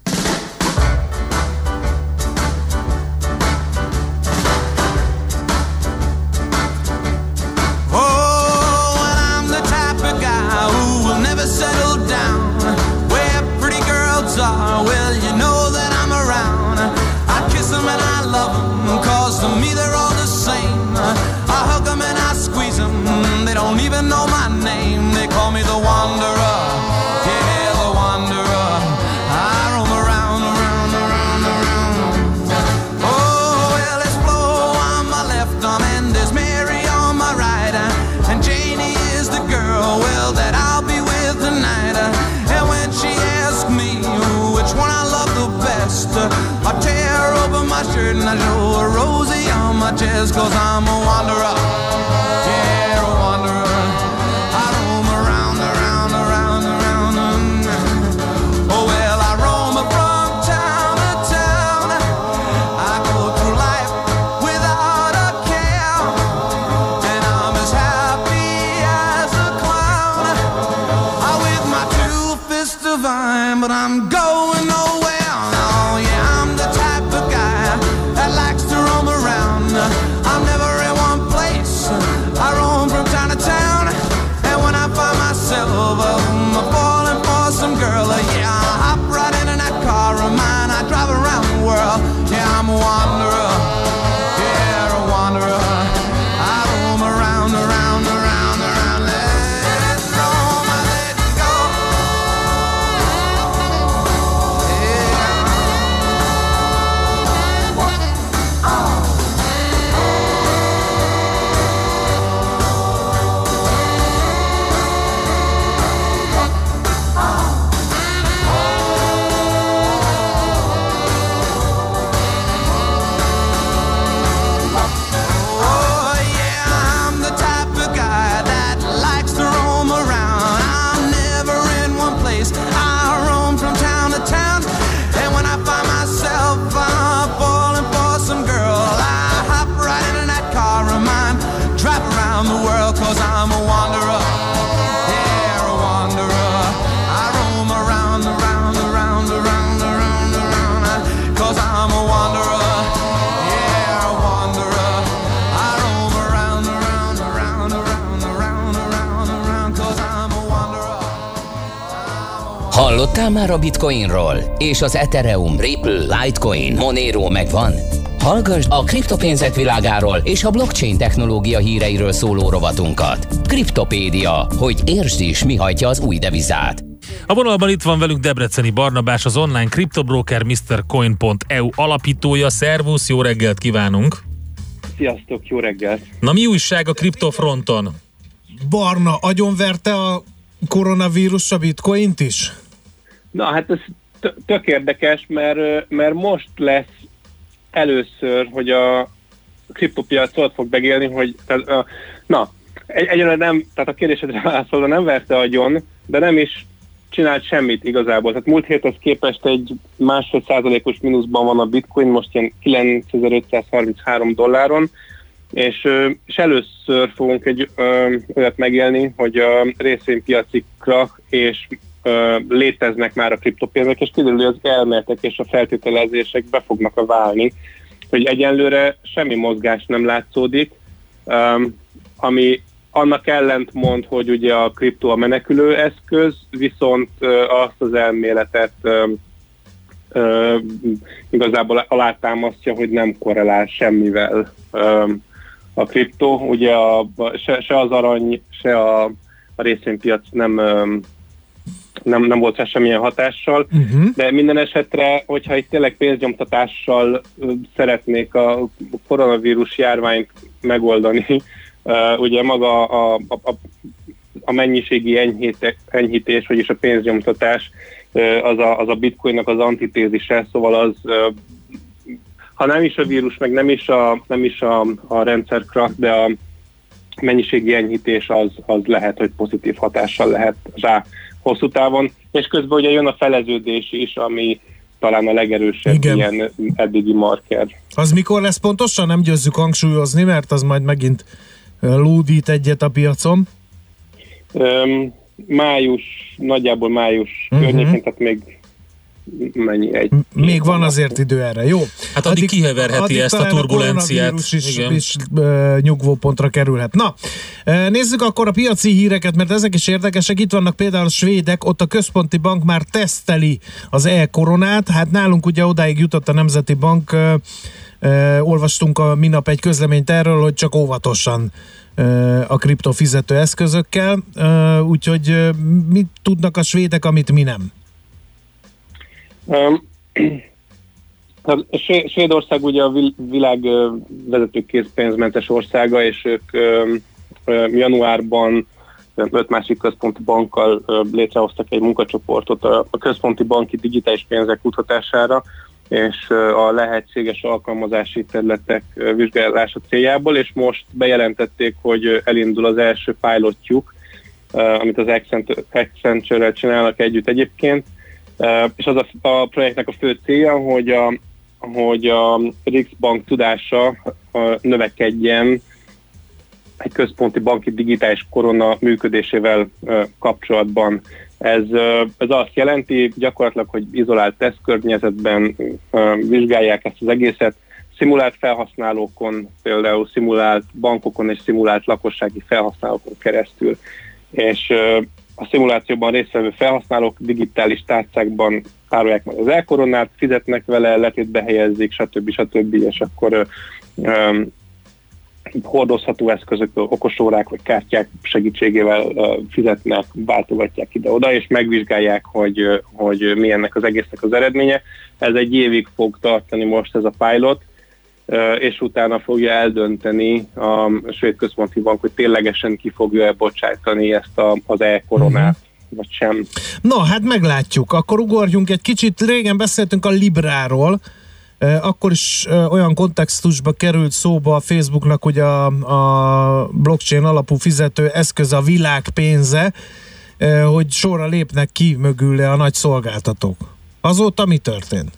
Is cause I'm a wanderer. Hallottál már a Bitcoinról? És az Ethereum, Ripple, Litecoin, Monero megvan? Hallgass a kriptopénzek világáról és a blockchain technológia híreiről szóló rovatunkat. Kriptopédia, hogy értsd is, mi hajtja az új devizát. A vonalban itt van velünk Debreceni Barnabás, az online kriptobroker MrCoin.eu alapítója. Szervusz, jó reggelt kívánunk! Sziasztok, jó reggelt! Na mi újság a kriptofronton? Barna agyonverte a koronavírus a bitcoint is? Na hát ez tök érdekes, mert, mert most lesz először, hogy a kriptopiac ott fog megélni, hogy tehát, na, egy, egyelőre nem, tehát a kérdésedre válaszolva nem verte agyon, de nem is csinált semmit igazából. Tehát múlt héthez képest egy másfél százalékos mínuszban van a bitcoin, most ilyen 9533 dolláron, és, és először fogunk egy ö, olyat megélni, hogy a részvénypiaci krak és léteznek már a kriptopénzek, és kiderül, hogy az elméletek és a feltételezések be fognak a válni, hogy egyenlőre semmi mozgás nem látszódik, ami annak ellent mond, hogy ugye a kriptó a menekülő eszköz, viszont azt az elméletet igazából alátámasztja, hogy nem korrelál semmivel a kriptó. Ugye a, se, se az arany, se a, a részvénypiac nem nem, nem volt rá semmilyen hatással, uh-huh. de minden esetre, hogyha itt tényleg pénznyomtatással szeretnék a koronavírus járványt megoldani, ugye maga a, a, a, a mennyiségi enyhíte, enyhítés, vagyis a pénznyomtatás, az a, az a bitcoinnak az antitézise, szóval az ha nem is a vírus, meg nem is a, nem is a, a rendszer crack, de a mennyiségi enyhítés az, az lehet, hogy pozitív hatással lehet rá hosszú távon, és közben ugye jön a feleződés is, ami talán a legerősebb Igen. ilyen eddigi marker. Az mikor lesz pontosan? Nem győzzük hangsúlyozni, mert az majd megint lúdít egyet a piacon. Öm, május, nagyjából május uh-huh. környékén, tehát még mennyi egy. Még van azért idő erre, jó? Hát addig kiheverheti ezt a turbulenciát. koronavírus is, Igen. is ö, nyugvópontra kerülhet. Na, nézzük akkor a piaci híreket, mert ezek is érdekesek. Itt vannak például a svédek, ott a központi bank már teszteli az e-koronát. Hát nálunk ugye odáig jutott a Nemzeti Bank, olvastunk a minap egy közleményt erről, hogy csak óvatosan a kriptofizető eszközökkel, úgyhogy mit tudnak a svédek, amit mi nem? Své- Svédország ugye a vil- világ vezető készpénzmentes országa, és ők januárban öt másik központi bankkal létrehoztak egy munkacsoportot a, központi banki digitális pénzek kutatására, és a lehetséges alkalmazási területek vizsgálása céljából, és most bejelentették, hogy elindul az első pilotjuk, amit az Accent- Accenture-rel csinálnak együtt egyébként, és az a, a projektnek a fő célja, hogy a, hogy a Rixbank tudása növekedjen egy központi banki digitális korona működésével kapcsolatban. Ez, ez azt jelenti gyakorlatilag, hogy izolált tesztkörnyezetben vizsgálják ezt az egészet, szimulált felhasználókon, például szimulált bankokon és szimulált lakossági felhasználókon keresztül. És a szimulációban résztvevő felhasználók digitális tárcákban tárolják meg az elkoronát, fizetnek vele, letétbe helyezik, stb. stb. és akkor ö, hordozható eszközök, okosórák vagy kártyák segítségével ö, fizetnek, váltogatják ide-oda, és megvizsgálják, hogy, hogy mi ennek az egésznek az eredménye. Ez egy évig fog tartani most ez a pilot, és utána fogja eldönteni a svéd központi bank, hogy ténylegesen ki fogja bocsájtani ezt a, az e-koronát, vagy sem. No, hát meglátjuk. Akkor ugorjunk egy kicsit. Régen beszéltünk a Libráról, akkor is olyan kontextusba került szóba a Facebooknak, hogy a, a blockchain alapú fizető eszköz a világ pénze, hogy sorra lépnek ki mögüle a nagy szolgáltatók. Azóta mi történt?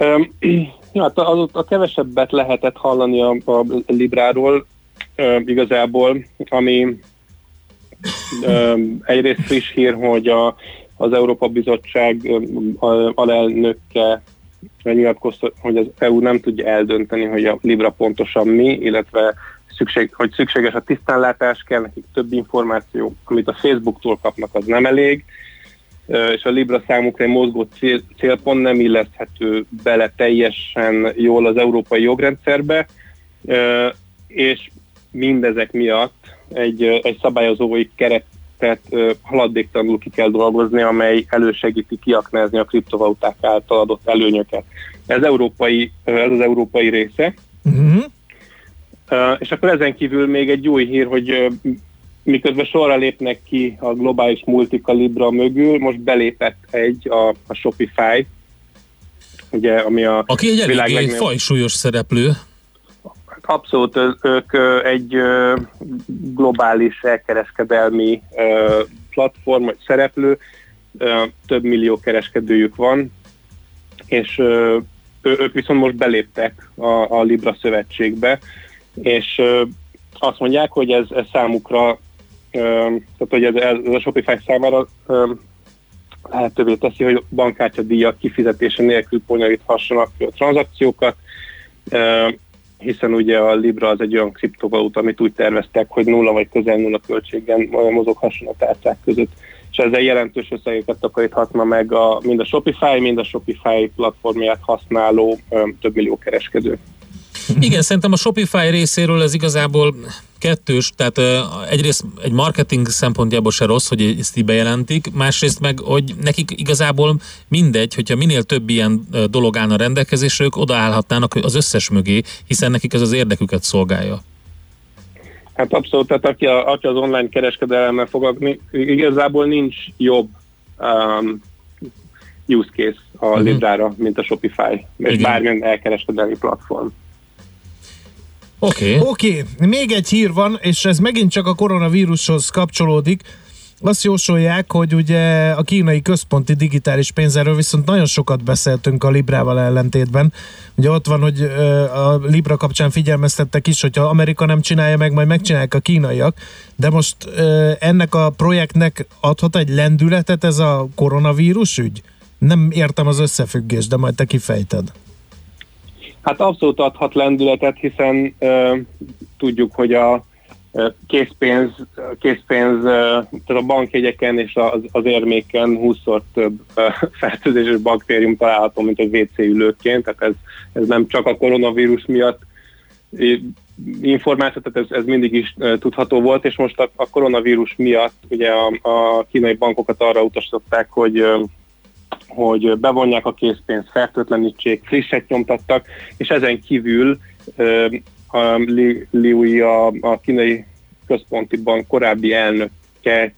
Hát azóta kevesebbet lehetett hallani a, a Libráról igazából, ami egyrészt friss hír, hogy a, az Európa Bizottság alelnöke nyilatkozta, hogy az EU nem tudja eldönteni, hogy a Libra pontosan mi, illetve szükség, hogy szükséges a tisztánlátás, kell nekik több információ, amit a Facebooktól kapnak, az nem elég, és a Libra számukra egy mozgó cél, célpont nem illeszthető bele teljesen jól az európai jogrendszerbe, és mindezek miatt egy, egy szabályozói keretet haladéktalanul ki kell dolgozni, amely elősegíti kiaknázni a kriptovaluták által adott előnyöket. Ez, európai, ez az európai része. Uh-huh. Uh, és akkor ezen kívül még egy új hír, hogy uh, miközben sorra lépnek ki a globális multika Libra mögül, most belépett egy, a, a Shopify, ugye, ami a Aki egy világ eléggé legnagyobb- fajsúlyos szereplő. Abszolút, ők egy globális elkereskedelmi platform, vagy szereplő, több millió kereskedőjük van, és ők viszont most beléptek a, a Libra szövetségbe, és azt mondják, hogy ez, ez számukra, tehát hogy ez, ez a Shopify számára lehetővé teszi, hogy bankkártya díjak kifizetése nélkül bonyolíthassanak tranzakciókat, hiszen ugye a Libra az egy olyan kriptovaluta, amit úgy terveztek, hogy nulla vagy közel nulla költségen mozoghasson a tárcák között. És ezzel jelentős összegeket takaríthatna meg a, mind a Shopify, mind a Shopify platformját használó több millió kereskedő. Igen, szerintem a Shopify részéről ez igazából kettős, tehát egyrészt egy marketing szempontjából se rossz, hogy ezt így bejelentik, másrészt meg, hogy nekik igazából mindegy, hogyha minél több ilyen dolog állna rendelkezésre, ők odaállhatnának az összes mögé, hiszen nekik ez az érdeküket szolgálja. Hát abszolút, tehát aki, a, aki az online kereskedelemmel foglalkozik, igazából nincs jobb um, use case a uh-huh. Librára, mint a Shopify, és Igen. bármilyen elkereskedelmi platform. Oké. Okay. Oké, okay. még egy hír van, és ez megint csak a koronavírushoz kapcsolódik. Azt jósolják, hogy ugye a kínai központi digitális pénzerről viszont nagyon sokat beszéltünk a Librával ellentétben. Ugye ott van, hogy a Libra kapcsán figyelmeztettek is, hogyha Amerika nem csinálja meg, majd megcsinálják a kínaiak. De most ennek a projektnek adhat egy lendületet ez a koronavírus ügy? Nem értem az összefüggést, de majd te kifejted. Hát abszolút adhat lendületet, hiszen ö, tudjuk, hogy a készpénz, készpénz tehát a bankjegyeken és az, az érméken 20-szor több fertőzéses baktérium található, mint egy WC ülőként, tehát ez, ez nem csak a koronavírus miatt információ, tehát ez, ez mindig is tudható volt, és most a, a koronavírus miatt ugye a, a kínai bankokat arra utasították, hogy hogy bevonják a készpénzt, fertőtlenítsék, frisset nyomtattak, és ezen kívül a Li, Liui, a, a kínai központi bank korábbi elnöke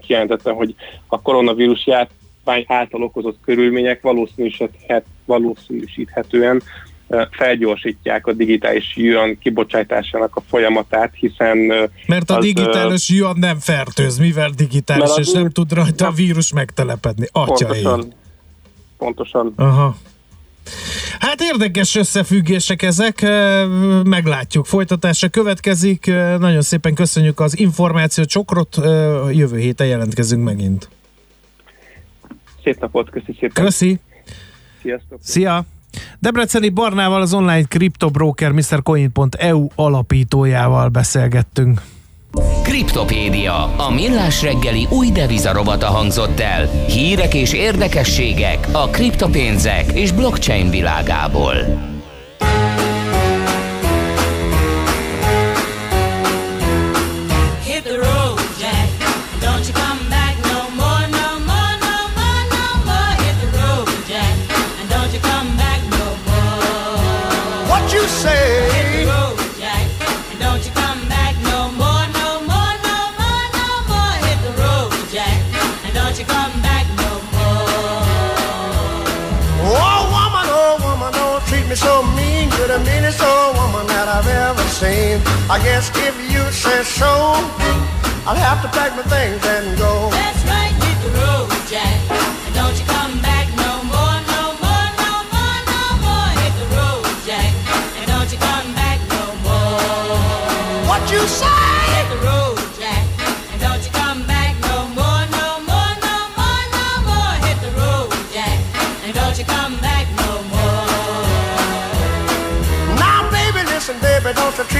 kijelentette, hogy a koronavírus járvány által okozott körülmények valószínűsíthet, valószínűsíthetően felgyorsítják a digitális yuan kibocsátásának a folyamatát, hiszen Mert a digitális yuan nem fertőz, mivel digitális, és nem tud rajta a vírus megtelepedni. Atya ég. pontosan, pontosan Aha. Hát érdekes összefüggések ezek, meglátjuk. Folytatása következik. Nagyon szépen köszönjük az információ csokrot. Jövő héten jelentkezünk megint. Szép napot, köszi szépen. Köszi. Sziasztok. Szia! Debreceni Barnával, az online kriptobroker MrCoin.eu alapítójával beszélgettünk. Kriptopédia, a millás reggeli új devizarobata hangzott el. Hírek és érdekességek a kriptopénzek és blockchain világából. I guess if you say so, I'll have to pack my things and go. That's right, hit the road, Jack.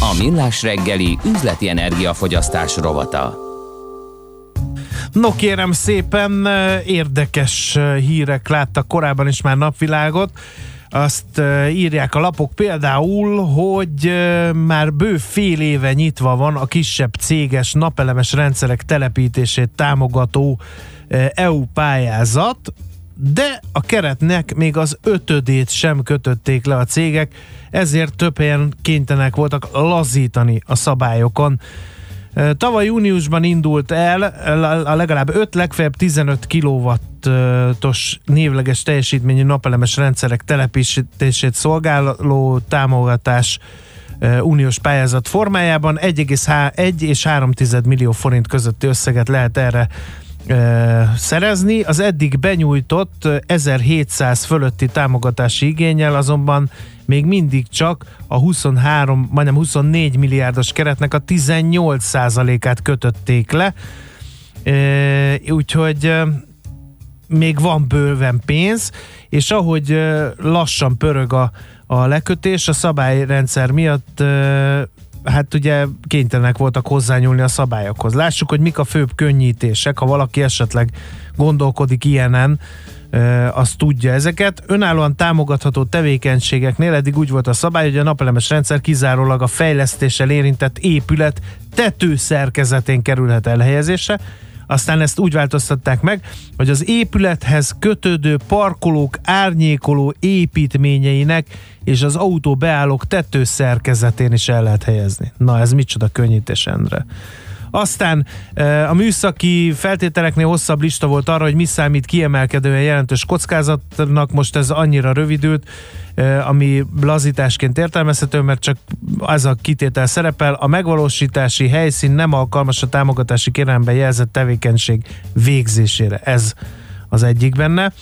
A Millás reggeli üzleti energiafogyasztás rovata. No kérem szépen, eh, érdekes eh, hírek láttak korábban is már napvilágot. Azt eh, írják a lapok például, hogy már bő fél éve nyitva van a kisebb céges napelemes rendszerek telepítését támogató EU pályázat, de a keretnek még az ötödét sem kötötték le a cégek, ezért több helyen kénytelenek voltak lazítani a szabályokon. Tavaly júniusban indult el a legalább 5, legfeljebb 15 kW-os névleges teljesítményű napelemes rendszerek telepítését szolgáló támogatás uniós pályázat formájában 1,1 és 3 millió forint közötti összeget lehet erre szerezni. Az eddig benyújtott 1700 fölötti támogatási igényel azonban még mindig csak a 23, majdnem 24 milliárdos keretnek a 18 át kötötték le. Úgyhogy még van bőven pénz, és ahogy lassan pörög a, a lekötés, a szabályrendszer miatt hát ugye kénytelenek voltak hozzányúlni a szabályokhoz. Lássuk, hogy mik a főbb könnyítések, ha valaki esetleg gondolkodik ilyenen, az tudja ezeket. Önállóan támogatható tevékenységeknél eddig úgy volt a szabály, hogy a napelemes rendszer kizárólag a fejlesztéssel érintett épület tetőszerkezetén kerülhet elhelyezésre, aztán ezt úgy változtatták meg, hogy az épülethez kötődő parkolók árnyékoló építményeinek és az autó beállók tetőszerkezetén is el lehet helyezni. Na ez micsoda könnyítés, Endre. Aztán a műszaki feltételeknél hosszabb lista volt arra, hogy mi számít kiemelkedően jelentős kockázatnak, most ez annyira rövidült, ami lazításként értelmezhető, mert csak az a kitétel szerepel, a megvalósítási helyszín nem alkalmas a támogatási kérelemben jelzett tevékenység végzésére. Ez az egyik benne.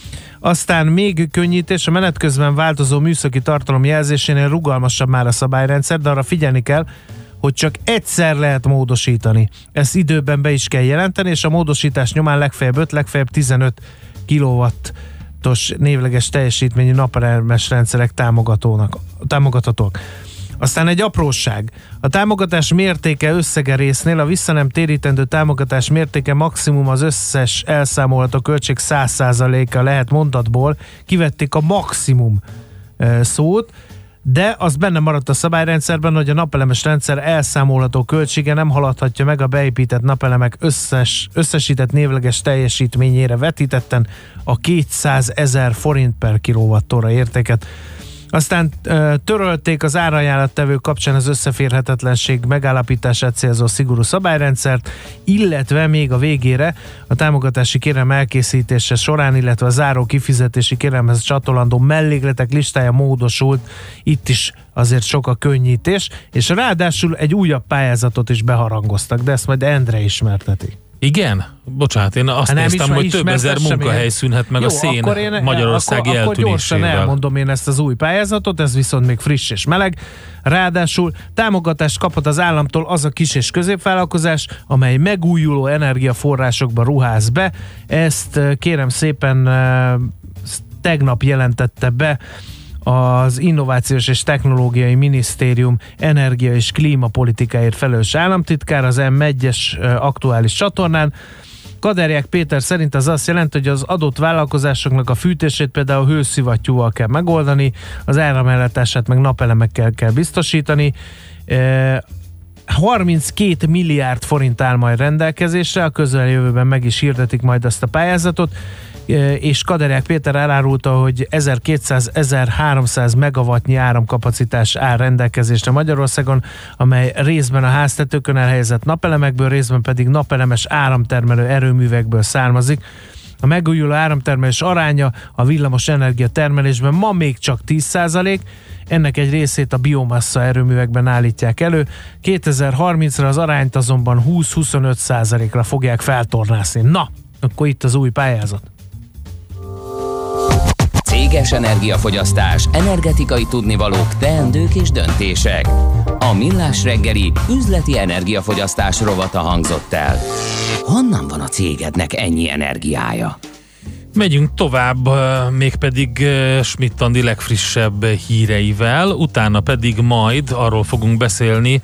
Aztán még könnyítés, a menet közben változó műszaki tartalom jelzésénél rugalmasabb már a szabályrendszer, de arra figyelni kell, hogy csak egyszer lehet módosítani. Ezt időben be is kell jelenteni, és a módosítás nyomán legfeljebb 5, legfeljebb 15 kW-os névleges teljesítményű napelemes rendszerek támogatónak, támogathatók. Aztán egy apróság. A támogatás mértéke összege résznél a vissza nem térítendő támogatás mértéke maximum az összes elszámolható költség 100%-a lehet mondatból. Kivették a maximum szót, de az benne maradt a szabályrendszerben, hogy a napelemes rendszer elszámolható költsége nem haladhatja meg a beépített napelemek összes, összesített névleges teljesítményére vetítetten a 200 ezer forint per kilovattóra értéket. Aztán törölték az árajánlattevő kapcsán az összeférhetetlenség megállapítását célzó szigorú szabályrendszert, illetve még a végére a támogatási kérem elkészítése során, illetve a záró kifizetési kéremhez csatolandó mellékletek listája módosult. Itt is azért sok a könnyítés, és ráadásul egy újabb pályázatot is beharangoztak, de ezt majd Endre ismerteti. Igen? Bocsánat, én azt Hát néztem, hogy több ezer munkahely én. szűnhet meg Jó, a szén akkor én- magyarországi akkor, akkor gyorsan elmondom én ezt az új pályázatot, ez viszont még friss és meleg. Ráadásul támogatást kaphat az államtól az a kis és középvállalkozás, amely megújuló energiaforrásokba ruház be. Ezt eh, kérem szépen eh, tegnap jelentette be az Innovációs és Technológiai Minisztérium energia és klímapolitikáért felelős államtitkár az M1-es ö, aktuális csatornán. Kaderják Péter szerint az azt jelenti, hogy az adott vállalkozásoknak a fűtését például hőszivattyúval kell megoldani, az áramellátását meg napelemekkel kell biztosítani. E, 32 milliárd forint áll majd rendelkezésre, a közeljövőben meg is hirdetik majd ezt a pályázatot, és Kaderják Péter elárulta, hogy 1200-1300 megawattnyi áramkapacitás áll rendelkezésre Magyarországon, amely részben a háztetőkön elhelyezett napelemekből, részben pedig napelemes áramtermelő erőművekből származik. A megújuló áramtermelés aránya a villamos energia termelésben ma még csak 10%, ennek egy részét a biomassa erőművekben állítják elő. 2030-ra az arányt azonban 20-25%-ra fogják feltornászni. Na, akkor itt az új pályázat. Céges energiafogyasztás, energetikai tudnivalók, teendők és döntések. A Millás reggeli üzleti energiafogyasztás rovata hangzott el. Honnan van a cégednek ennyi energiája? Megyünk tovább, mégpedig Schmidt Andi legfrissebb híreivel, utána pedig majd arról fogunk beszélni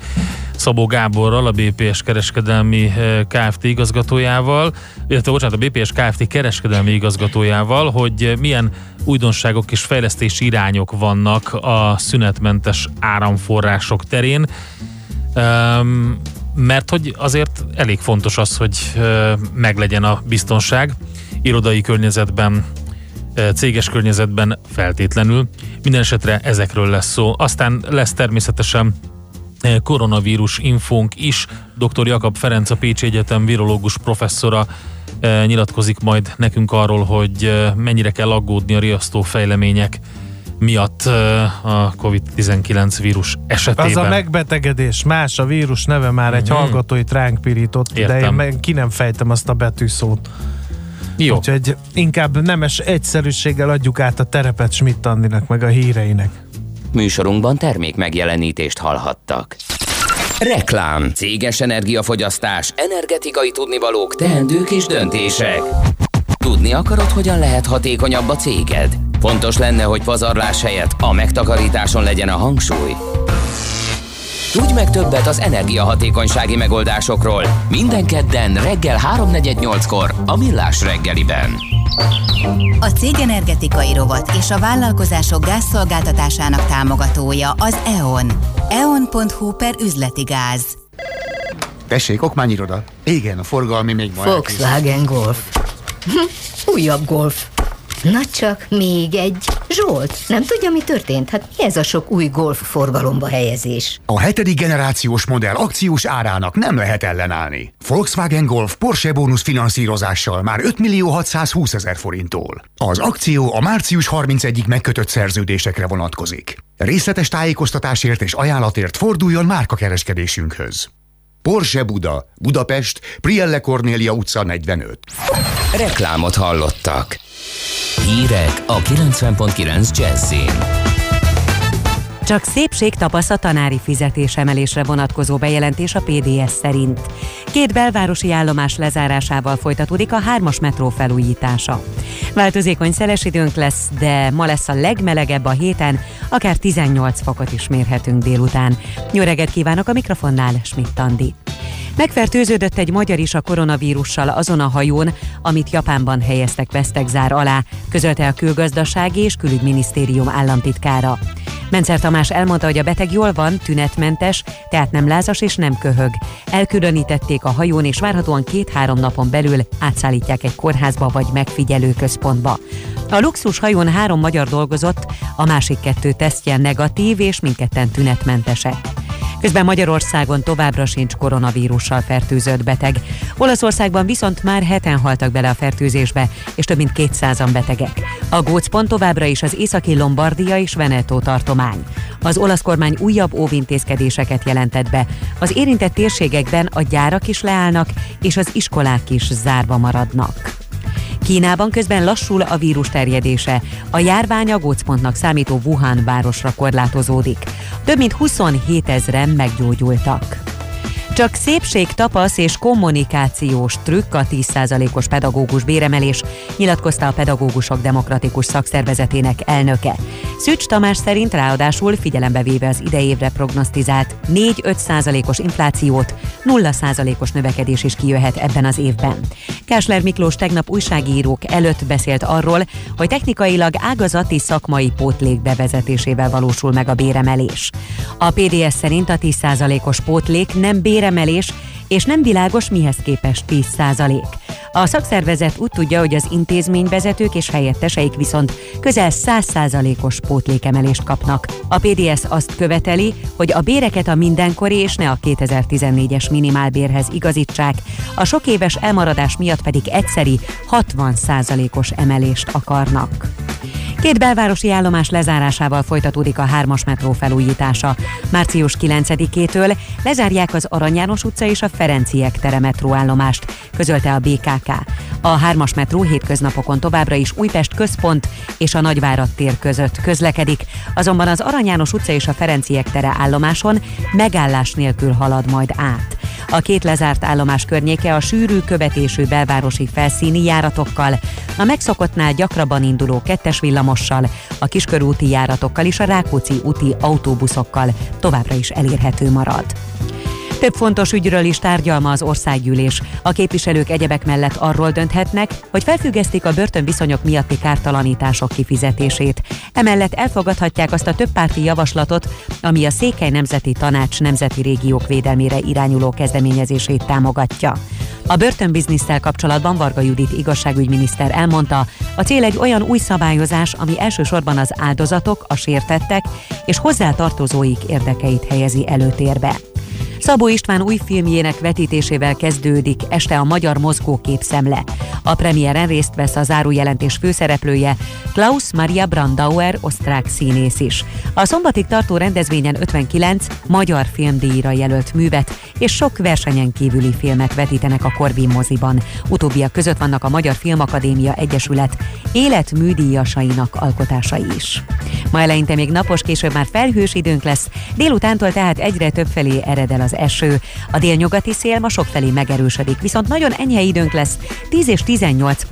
Szabó Gáborral, a BPS kereskedelmi Kft. igazgatójával, illetve bocsánat, a BPS Kft. kereskedelmi igazgatójával, hogy milyen újdonságok és fejlesztési irányok vannak a szünetmentes áramforrások terén. Um, mert hogy azért elég fontos az, hogy meglegyen a biztonság irodai környezetben, uh, céges környezetben feltétlenül. Minden esetre ezekről lesz szó. Aztán lesz természetesen uh, koronavírus infónk is. Dr. Jakab Ferenc, a Pécsi Egyetem virológus professzora uh, nyilatkozik majd nekünk arról, hogy mennyire kell aggódni a riasztó fejlemények miatt a COVID-19 vírus esetében. Az a megbetegedés, más a vírus neve már egy Mhm. hallgatóit ránk pirított, de én Értem. ki nem fejtem azt a betűszót. Jó. Úgyhogy inkább nemes egyszerűséggel adjuk át a terepet Schmidt Andinak, meg a híreinek. Műsorunkban termék megjelenítést hallhattak. Reklám, céges energiafogyasztás, energetikai tudnivalók, teendők és döntések. Tudni akarod, hogyan lehet hatékonyabb a céged? Fontos lenne, hogy pazarlás helyett a megtakarításon legyen a hangsúly. Tudj meg többet az energiahatékonysági megoldásokról minden kedden reggel 3.48-kor a Millás reggeliben. A Cég Energetikai Rovat és a vállalkozások gázszolgáltatásának támogatója az EON. eon.hu per üzleti gáz. Tessék, okmányiroda. Igen, a forgalmi még ma Volkswagen Golf. Hm, Újabb Golf. Na csak, még egy. Zsolt, nem tudja, mi történt? Hát mi ez a sok új Golf forgalomba helyezés? A hetedik generációs modell akciós árának nem lehet ellenállni. Volkswagen Golf Porsche bónusz finanszírozással már 5 millió 620 ezer forinttól. Az akció a március 31-ig megkötött szerződésekre vonatkozik. Részletes tájékoztatásért és ajánlatért forduljon márkakereskedésünkhöz. Porsche Buda, Budapest, Prielle Cornélia utca 45. Reklámot hallottak. Hírek a 90.9 Jazzin. Csak szépség tapasz a tanári fizetésemelésre vonatkozó bejelentés a PDS szerint. Két belvárosi állomás lezárásával folytatódik a hármas metró felújítása. Változékony szeles időnk lesz, de ma lesz a legmelegebb a héten, akár 18 fokot is mérhetünk délután. Jó kívánok a mikrofonnál, Schmidt Andi. Megfertőződött egy magyar is a koronavírussal azon a hajón, amit Japánban helyeztek vesztegzár alá, közölte a külgazdasági és külügyminisztérium államtitkára. Mencer Tamás elmondta, hogy a beteg jól van, tünetmentes, tehát nem lázas és nem köhög. Elkülönítették a hajón, és várhatóan két-három napon belül átszállítják egy kórházba vagy megfigyelő központba. A luxus hajón három magyar dolgozott, a másik kettő tesztje negatív, és mindketten tünetmentesek. Közben Magyarországon továbbra sincs koronavírussal fertőzött beteg. Olaszországban viszont már heten haltak bele a fertőzésbe, és több mint 200-an betegek. A gócpont továbbra is az északi Lombardia és Veneto tartomány. Az olasz kormány újabb óvintézkedéseket jelentett be. Az érintett térségekben a gyárak is leállnak, és az iskolák is zárva maradnak. Kínában közben lassul a vírus terjedése. A járvány a gócpontnak számító Wuhan városra korlátozódik. Több mint 27 ezeren meggyógyultak. Csak szépség, tapasz és kommunikációs trükk a 10%-os pedagógus béremelés, nyilatkozta a Pedagógusok Demokratikus Szakszervezetének elnöke. Szücs Tamás szerint ráadásul figyelembe véve az idejévre prognosztizált 4-5%-os inflációt, 0%-os növekedés is kijöhet ebben az évben. Kásler Miklós tegnap újságírók előtt beszélt arról, hogy technikailag ágazati szakmai pótlék bevezetésével valósul meg a béremelés. A PDS szerint a 10%-os pótlék nem béremelés, és nem világos mihez képest 10 százalék. A szakszervezet úgy tudja, hogy az intézményvezetők és helyetteseik viszont közel 100 százalékos pótlékemelést kapnak. A PDS azt követeli, hogy a béreket a mindenkori és ne a 2014-es minimálbérhez igazítsák, a sok éves elmaradás miatt pedig egyszeri 60 százalékos emelést akarnak. Két belvárosi állomás lezárásával folytatódik a hármas metró felújítása. Március 9-től lezárják az Arany János utca és a Ferenciek tere metróállomást, közölte a BKK. A hármas metró hétköznapokon továbbra is Újpest központ és a Nagyvárad tér között közlekedik, azonban az Arany János utca és a Ferenciek tere állomáson megállás nélkül halad majd át. A két lezárt állomás környéke a sűrű követésű belvárosi felszíni járatokkal, a megszokottnál gyakrabban induló kettes villamossal, a kiskörúti járatokkal és a Rákóczi úti autóbuszokkal továbbra is elérhető marad. Több fontos ügyről is tárgyalma az országgyűlés. A képviselők egyebek mellett arról dönthetnek, hogy felfüggesztik a börtönviszonyok miatti kártalanítások kifizetését. Emellett elfogadhatják azt a többpárti javaslatot, ami a Székely Nemzeti Tanács nemzeti régiók védelmére irányuló kezdeményezését támogatja. A börtönbiznisztel kapcsolatban Varga Judit igazságügyminiszter elmondta, a cél egy olyan új szabályozás, ami elsősorban az áldozatok, a sértettek és hozzátartozóik érdekeit helyezi előtérbe. Szabó István új filmjének vetítésével kezdődik este a Magyar Mozgókép szemle. A premiéren részt vesz a zárójelentés főszereplője Klaus Maria Brandauer, osztrák színész is. A szombatig tartó rendezvényen 59 magyar filmdíjra jelölt művet és sok versenyen kívüli filmet vetítenek a Corvin moziban. Utóbbiak között vannak a Magyar Filmakadémia Egyesület életműdíjasainak alkotásai is. Ma eleinte még napos, később már felhős időnk lesz, délutántól tehát egyre több felé eredel az eső. A délnyugati szél ma sokfelé megerősödik, viszont nagyon enyhe időnk lesz, 10 és 18 fok